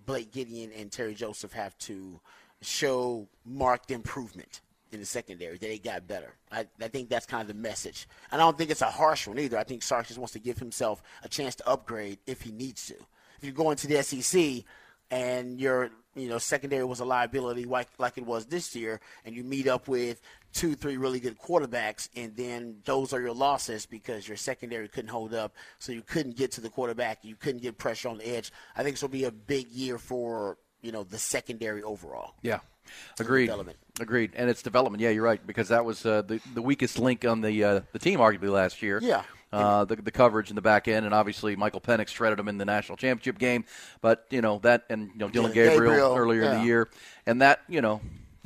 Blake Gideon and Terry Joseph have to show marked improvement in the secondary, that they got better. I, I think that's kind of the message. And I don't think it's a harsh one either. I think Sark just wants to give himself a chance to upgrade if he needs to. If you go into the SEC and your you know secondary was a liability like like it was this year, and you meet up with two, three really good quarterbacks, and then those are your losses because your secondary couldn't hold up, so you couldn't get to the quarterback, you couldn't get pressure on the edge. I think this will be a big year for you know the secondary overall.
Yeah. Agreed.
Development.
Agreed. And it's development. Yeah, you're right because that was uh, the the weakest link on the uh, the team arguably last year.
Yeah.
Uh, the, the coverage in the back end, and obviously Michael Penix shredded him in the national championship game. But you know that, and you know
Dillon
Gabriel,
Gabriel,
earlier in the year, and that you know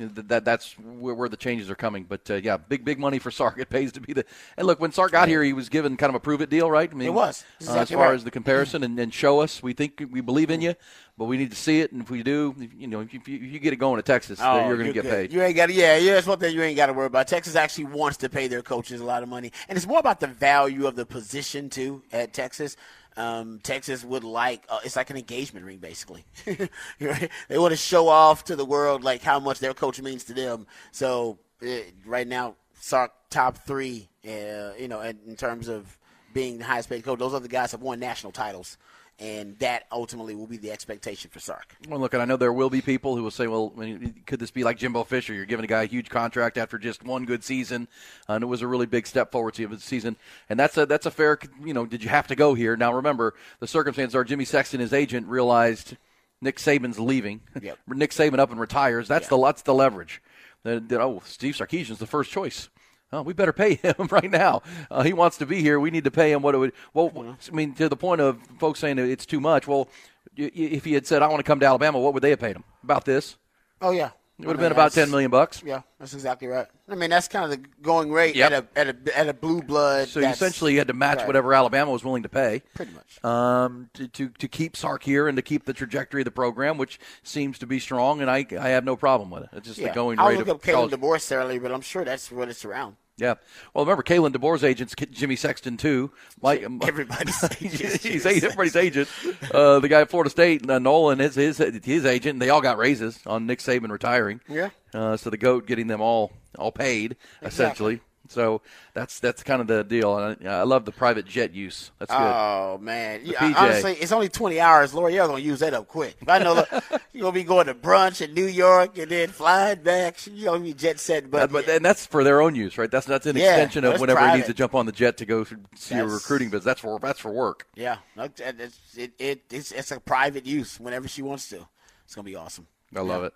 th- that that's where, where the changes are coming. But uh, yeah, big big money for Sark. It pays to be the. And look, when Sark got here, he was given kind of a prove it deal, right? I mean,
It was.
uh, as far
right.
as the comparison and, and show us we think we believe in you, but we need to see it. And if we do, if, you know, if you, if you get it going to Texas,
Oh,
you're going to get
good.
paid.
You ain't got to, yeah, yeah. That's one thing you ain't got to worry about. Texas actually wants to pay their coaches a lot of money, and it's more about the value of the position too at Texas. Um, Texas would like uh, it's like an engagement ring, basically. They want to show off to the world like how much their coach means to them. So uh, right now, Sark top three, uh, you know, in, in terms of being the highest paid coach. Those other guys have won national titles. And that ultimately will be the expectation for Sark.
Well, look, and I know there will be people who will say, well, I mean, could this be like Jimbo Fisher? You're giving a guy a huge contract after just one good season, uh, and it was a really big step forward to his season. And that's a that's a fair, you know, did you have to go here? Now, remember, the circumstances are Jimmy Sexton, his agent, realized Nick Saban's leaving.
Yep.
Nick Saban up and retires. That's the that's the leverage. That- that, oh, Steve Sarkisian's the first choice. Oh, we better pay him right now. Uh, he wants to be here. We need to pay him what it would. Well, I mean, to the point of folks saying it's too much. Well, if he had said, "I want to come to Alabama," what would they have paid him? About this?
Oh yeah,
It would have been about ten million bucks.
Yeah, that's exactly right. I mean, that's kind of the going rate
Yep.
at a at a at a blue blood.
So you essentially, you had to match
right.
whatever Alabama was willing to pay.
Pretty much.
Um, to, to, to keep Sark here and to keep the trajectory of the program, which seems to be strong, and I, I have no problem with it. It's just
Yeah.
the going
I'll
rate
look
of
up
college.
DeBoer salary, but I'm sure that's what it's around.
Yeah. Well, remember, Kalen DeBoer's agent's Jimmy Sexton, too. Mike,
Everybody's agent.
he's everybody's agent. Uh, the guy at Florida State, uh, Norvell, is his his agent, and they all got raises on Nick Saban retiring.
Yeah.
Uh, so the goat getting them all all paid essentially. So that's that's kind of the deal. And I, I love the private jet use. That's good.
Oh man,
The
Yeah, honestly, it's only 20 hours. Loreal gonna use that up quick. I know you're gonna be going to brunch in New York and then flying back, you're gonna be jet set. But,
but and that's for their own use, right? That's that's an
Yeah,
extension of whenever he needs to jump on the jet to go see a
That's-
recruiting business. That's for that's for work.
yeah, it's- it, it, it's, it's a private use whenever she wants to. It's gonna be awesome.
I love it.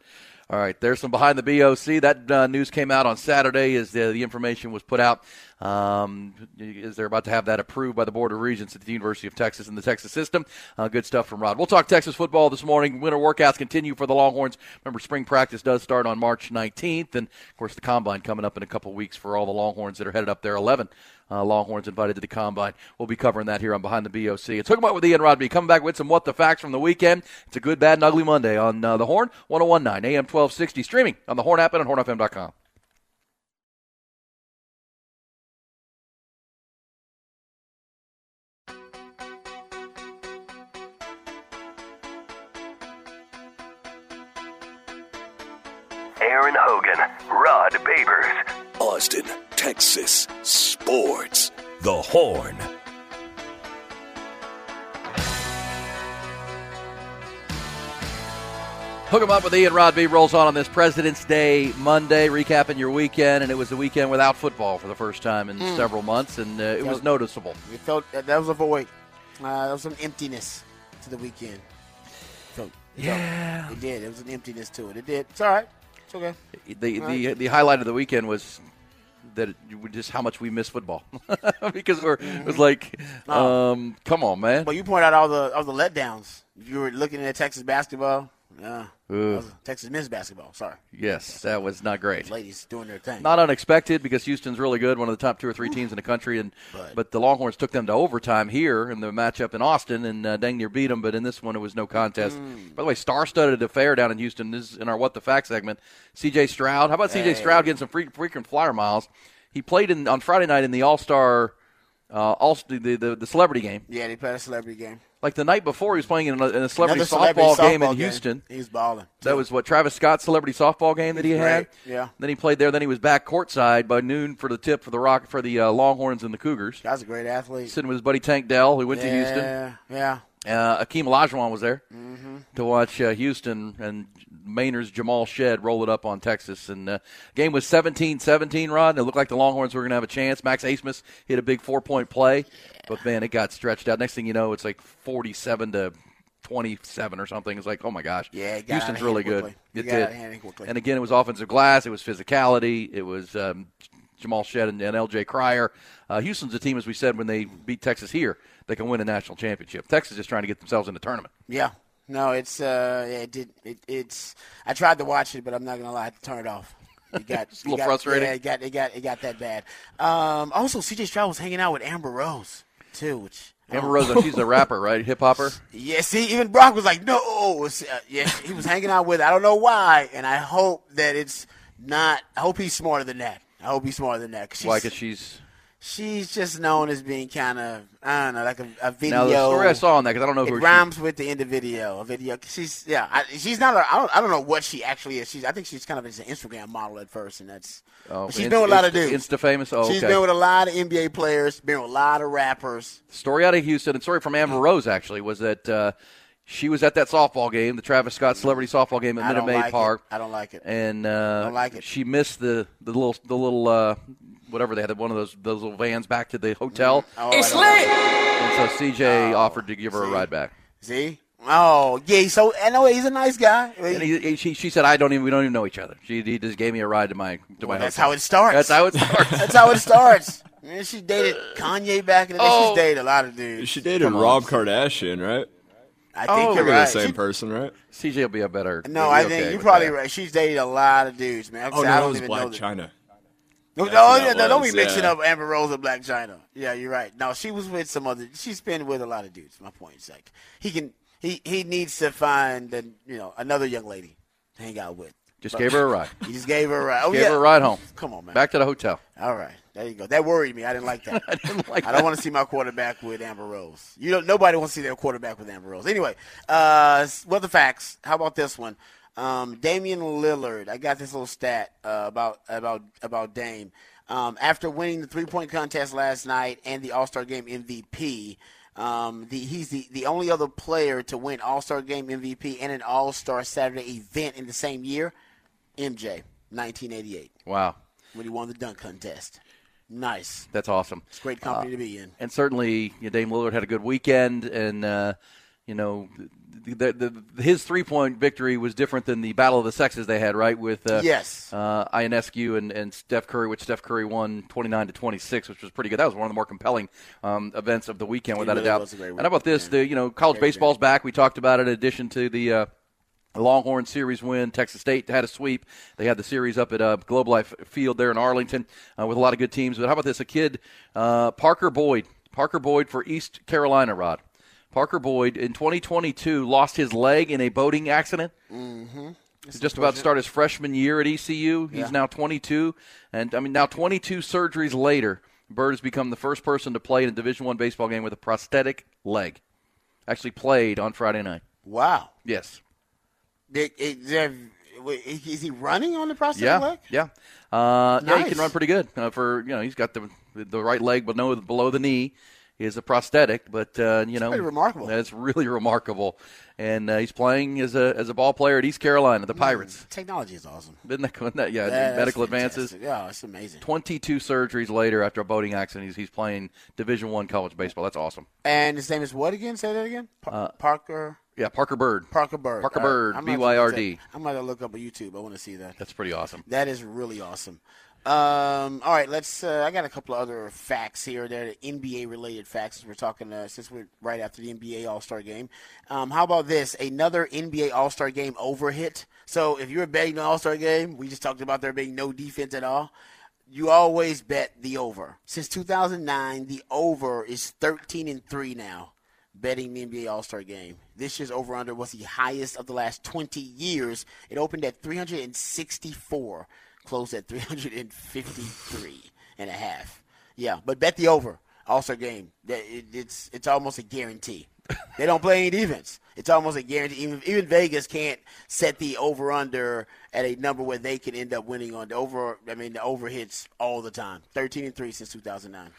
All right, there's some behind the BOC. That uh, news came out on Saturday as the, the information was put out. Um, is they're about to have that approved by the Board of Regents at the University of Texas and the Texas system. Uh, good stuff from Rod. We'll talk Texas football this morning. Winter workouts continue for the Longhorns. Remember, spring practice does start on March 19th, and of course, the combine coming up in a couple weeks for all the Longhorns that are headed up there. 11 uh, Longhorns invited to the combine. We'll be covering that here on Behind the BOC. It's Hook 'em Up with Ian Rodby. Coming back with some What the Facts from the weekend. It's a good, bad, and ugly Monday on uh, the Horn, 1019 AM 1260, streaming on the Horn app and on hornfm.com.
Aaron Hogan, Rod Babers.
Austin, Texas. Sports. The Horn.
Hook 'em up with Ian Rodby rolls on on this President's Day Monday, recapping your weekend, and it was a weekend without football for the first time in
Mm.
several months, and uh, it was noticeable.
It felt that was a void. Uh, there was some emptiness to the weekend. Felt, it felt-
Yeah.
it did. It was an emptiness to it. It did. It's all right. It's okay.
The
All
the the highlight of the weekend was that it, just how much we miss football because we're it was like,
Oh.
um, come on, man.
Well, you point out all the all the letdowns. You were looking at Texas basketball. Yeah,
Ugh.
Texas men's basketball. Sorry,
Yes, that was not great.
ladies doing their thing.
Not unexpected because Houston's really good, one of the top two or three teams in the country, and
But-
but the Longhorns took them to overtime here in the matchup in Austin, and uh, dang near beat them. But in this one, it was no contest.
Mm.
By the way, star-studded affair down in Houston. This is in our What the Fact segment. C.J. Stroud. How about C.J.
Hey.
Stroud getting some free, frequent flyer miles? he played in on Friday night in the All Star, uh, all the, the the celebrity game.
Yeah, they played a celebrity game.
Like the night before, he was playing in a, in a celebrity,
celebrity
softball,
softball
game in Houston.
He's was balling.
That was what Travis Scott's celebrity softball game that he
He's
had.
great, yeah.
Then he played there. Then he was back courtside by noon for the tip for the Rock for the uh, Longhorns and the Cougars.
Guy's a great athlete.
Sitting with his buddy Tank Dell, who went to Houston.
Yeah, yeah.
Uh, Akeem Olajuwon was there
Mm-hmm.
to watch uh, Houston and Maynard's Jamal Shead roll it up on Texas. And uh, game was 17-17, Rod. And it looked like the Longhorns were going to have a chance. Max Abmas hit a big four-point play, but man, it got stretched out. Next thing you know, it's like 47 to 27 or something. It's like, oh my gosh,
Yeah, it got
Houston's really good.
quickly.
It did. And again, it was offensive glass. It was physicality. It was um, Jamal Shead and, and L.J. Cryer. Uh, Houston's a team, as we said, when they beat Texas here, they can win a national championship. Texas is just trying to get themselves in the tournament.
Yeah. No, it's uh, it did. It, it's. I tried to watch it, but I'm not gonna lie, I had to turn it off. It got
It's a little
got-
frustrating.
Yeah, it got it got it got that bad. Um, also, C.J. Stroud was hanging out with Amber Rose too, which
Amber Rose, she's a rapper, right? Hip hopper.
Yeah, see, even Brock was like, no. Uh, yeah, he was hanging out with. I don't know why, and I hope that it's not. I hope he's smarter than that. I hope he's smarter than that. 'cause
Why?
she's,
Because she's
she's just known as being kind of I don't know, like a, a video.
now the story I saw on that because I don't know
It
who she-
rhymes with the end of video. A video. She's yeah. I, she's not. A, I don't. I don't know what she actually is. She's. I think she's kind of an Instagram model at first, and that's.
Oh,
she's been with a lot of dudes.
Insta famous. Oh,
She's
okay.
been with a lot of NBA players. Been with a lot of rappers.
story out of Houston and story from Amber Rose actually was that uh, she was at that softball game, the Travis Scott Celebrity Softball game at
I
Minute Maid
like
Park.
it. I don't like it.
and uh,
Don't like it.
she missed the the little the little uh, whatever they had one of those those little vans back to the hotel. Mm-hmm.
Oh, It's I don't like it.
And so CJ
Oh,
offered to give her a ride back.
See? Oh, yeah. So I know he's a nice guy.
And he, he- she, she said, "I don't even we don't even know each other." She he just gave me a ride to my to my.
that's
hotel.
how it starts.
That's how it starts.
That's how it starts. Man, she dated Kanye back in the day.
Oh.
She's dated a lot of dudes.
She dated Rob Kardashian, right?
I
Oh,
think you're right.
the same
She-
person, right?
CJ will be a better.
no,
be
I
okay
think you're probably
that.
right. She's dated a lot of dudes, man.
Oh, no,
I
that
don't
was
even
Black
know that.
China.
No, no, yeah, no, don't be mixing
yeah.
up Amber Rose and Blac Chyna. Yeah, you're right. No, she was with some other. She's been with a lot of dudes. My point is like he can. He he needs to find a, you know another young lady to hang out with.
Just
But-
gave her a ride.
He just gave her a ride. Oh,
Gave
yeah.
her a ride home.
Come on, man.
Back to the hotel.
All right, there you go. That worried me. I didn't like that.
I didn't like
I don't want to see my quarterback with Amber Rose. You don't. Nobody wants to see their quarterback with Amber Rose. Anyway, uh, well, the facts. How about this one? Um, Damian Lillard. I got this little stat uh, about about about Dame. Um, after winning the three point contest last night and the All Star Game MVP, um, the, he's the, the only other player to win All Star Game MVP and an All Star Saturday event in the same year. MJ, 1988,
Wow,
when he won the dunk contest. Nice.
that's awesome.
It's great company to be in.
and certainly you know, Dame Lillard had a good weekend, and uh, you know the, the, his three point victory was different than the battle of the sexes they had, right? With uh,
Yes.
uh, Ionescu and, and Steph Curry, which Steph Curry won twenty nine to twenty six, which was pretty good. That was one of the more compelling um, events of the weekend,
It
without
really
a doubt.
a
and how about this? The you know college
Great
baseball's back. We talked about it. In addition to the uh, Longhorn series win. Texas State had a sweep. They had the series up at uh, Globe Life Field there in Arlington uh, with a lot of good teams. But how about this? A kid, uh, Parker Byrd. Parker Byrd for East Carolina, Rod. Parker Byrd in 2022 lost his leg in a boating accident.
Mm-hmm.
He's just about to start his freshman year at ECU. He's
Yeah.
now 22, and I mean now 22 surgeries later, Byrd has become the first person to play in a Division One baseball game with a prosthetic leg. Actually played on Friday night.
Wow.
Yes.
Did- Is, there- he running on the prosthetic
Yeah,
leg?
yeah, uh, yeah. He can run pretty good uh, for you know. He's got the the right leg, but no below the knee is a prosthetic. But uh, you know,
pretty remarkable.
That's really remarkable, and uh, he's playing as a as a ball player at East Carolina, the Pirates.
Technology is awesome.
Isn't that, isn't that- yeah,
Mm. That's
medical advances.
Yeah, it's amazing.
22 surgeries later after a boating accident, he's, he's playing Division One college baseball. That's awesome.
And his name is what again? Say that again. Pa- Parker.
Yeah, Parker Byrd.
Parker Byrd.
Parker Byrd,
I'm gonna have to
B Y R D.
that- I'm to look up on YouTube. I want to see that.
That's pretty awesome.
That is really awesome. Um, all right, let's. Uh, I got a couple of other facts here. They're NBA related facts. We're talking uh, since we're right after the NBA All Star Game. Um, how about this? Another NBA All Star Game over hit. So if you're betting the All Star Game, we just talked about there being no defense at all. You always bet the over. Since 2009, the over is 13 and three now. Betting the NBA All Star Game. This year's over under was the highest of the last 20 years. It opened at 364 closed at 353. and a half. Yeah, but bet the over Also, game. It's it's almost a guarantee. they don't play any defense. It's almost a guarantee. Even even Vegas can't set the over under at a number where they can end up winning on the over. I mean, the over hits all the time. Thirteen and three since two thousand nine.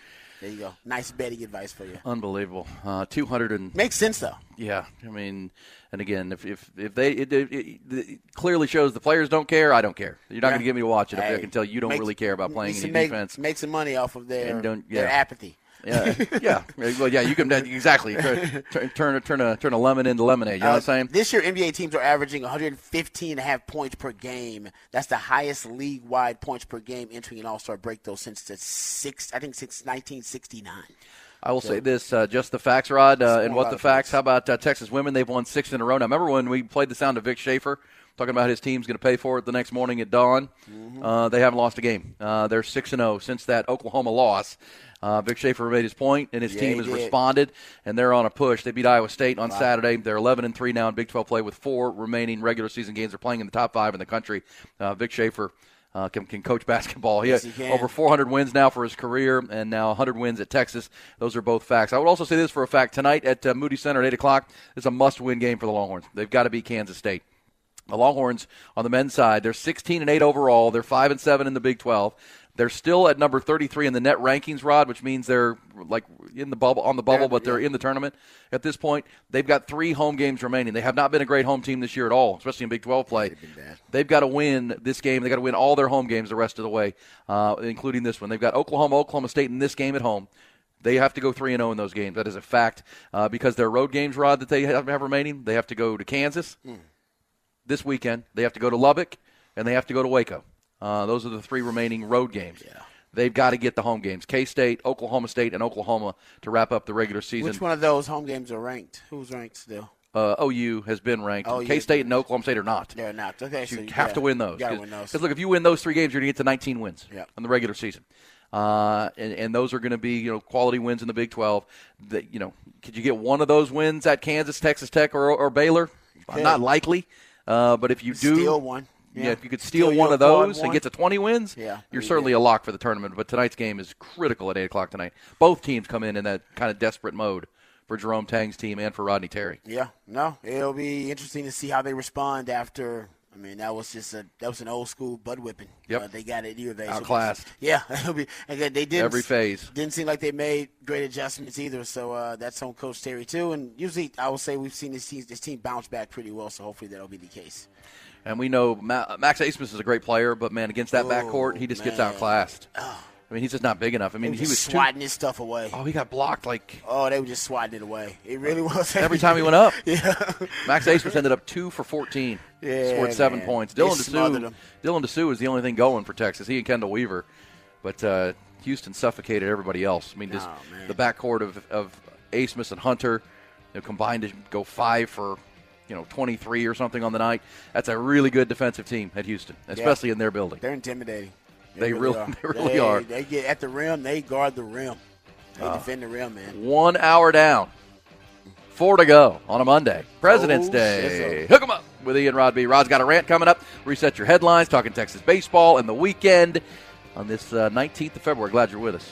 There you go. Nice betting advice for you.
Unbelievable. Uh, 200 and
Makes sense though.
Yeah, I mean, and again, if if, if they it, it, it, it clearly shows the players don't care, I don't care. You're not
Yeah.
going to get me to watch it if I can tell you don't
makes-
really care about playing any
make,
defense.
Make some money off of their their
yeah.
apathy.
Yeah, yeah, well, yeah. You can exactly turn turn turn, turn a turn a lemon into lemonade. You know what I'm
Uh,
saying?
This year, NBA teams are averaging 115 and a half points per game. That's the highest league-wide points per game entering an All-Star break, though, since the six, I think since 1969.
I will say this: uh, just the facts, Rod, uh, and what the facts. How about uh, Texas women? They've won six in a row. Now, remember when we played the sound of Vic Schaefer talking about his team's going to pay for it the next morning at dawn?
Mm-hmm.
Uh, they haven't lost a game. Uh, they're six and zero since that Oklahoma loss. Uh, Vic Schaefer made his point, and his
Yeah,
team has responded, and they're on a push. They beat Iowa State on Saturday. They're 11 and three now in Big 12 play with four remaining regular season games. They're playing in the top five in the country. Uh, Vic Schaefer. Uh, can, can coach basketball. He
Yes,
has
he
over 400 wins now for his career, and now 100 wins at Texas. Those are both facts. I would also say this for a fact: tonight at uh, Moody Center at 8 o'clock is a must-win game for the Longhorns. They've got to beat Kansas State. The Longhorns on the men's side, they're 16 and 8 overall. They're 5 and 7 in the Big 12. They're still at number 33 in the net rankings, Rod, which means they're like in the bubble on the bubble, but they're in the tournament at this point. They've got three home games remaining. They have not been a great home team this year at all, especially in Big 12 play. They've got to win this game. They've got to win all their home games the rest of the way, uh, including this one. They've got Oklahoma, Oklahoma State in this game at home. They have to go three and zero in those games. That is a fact uh, because their road games, Rod, that they have, have remaining. They have to go to Kansas this weekend. They have to go to Lubbock, and they have to go to Waco. Uh, those are the three remaining road games. They've got to get the home games: K State, Oklahoma State, and Oklahoma to wrap up the regular season.
Which one of those home games are ranked? Who's ranked still?
Uh, OU has been ranked. K State and Oklahoma State are not.
They're not. Okay,
So
so
you have
yeah,
to win those.
Got to win those.
Because look, if you win those three games, you're going to get to 19 wins
Yeah.
in the regular season, uh, and, and those are going to be you know quality wins in the Big 12. That you know, could you get one of those wins at Kansas, Texas Tech, or, or Baylor? Not likely, uh, but if you do
Steal one.
Yeah.
Yeah.
if you could steal,
Steal
one of those
one.
and get to 20 wins,
Yeah,
you're
you
certainly a lock for the tournament. But tonight's game is critical at 8 o'clock tonight. Both teams come in in that kind of desperate mode for Jerome Tang's team and for Rodney Terry.
Yeah, no, it'll be interesting to see how they respond after. I mean, that was just a that was an old school butt whipping.
Yep.
uh, they got it either they
Outclassed.
Yeah, it'll be again. They didn't
Every phase.
didn't seem like they made great adjustments either. So uh, that's on Coach Terry too. And usually, I will say we've seen this team this team bounce back pretty well. So hopefully that'll be the case.
And we know Ma- Max Abmas is a great player, but man, against that
Oh,
backcourt, he just gets
man.
outclassed. I mean, he's just not big enough. I mean, he was
just
too,
swatting his stuff away.
Oh, he got blocked like
Oh, they were just swatting it away. It really was
every time he went up.
yeah,
Max Abmas ended up two for 14.
Yeah,
scored seven
man.
points. Dylan
Disu.
Dylan Disu is the only thing going for Texas. He and Chendall Weaver, but uh, Houston suffocated everybody else. I mean, just
Oh,
the backcourt of of Abmas and Hunter you know, combined to go five for you know 23 or something on the night. That's a really good defensive team at Houston, especially in their building.
they're intimidating.
They really-
are.
they really are.
They get at the rim. They guard the rim. They defend the rim, man.
One hour down. Four to go on a Monday. President's
Oh,
Day.
shizzle.
Hook 'em up with Ian Rod B. Rod's got a rant coming up. Reset your headlines, talking Texas baseball and the weekend on this uh, 19th of February. Glad you're with us.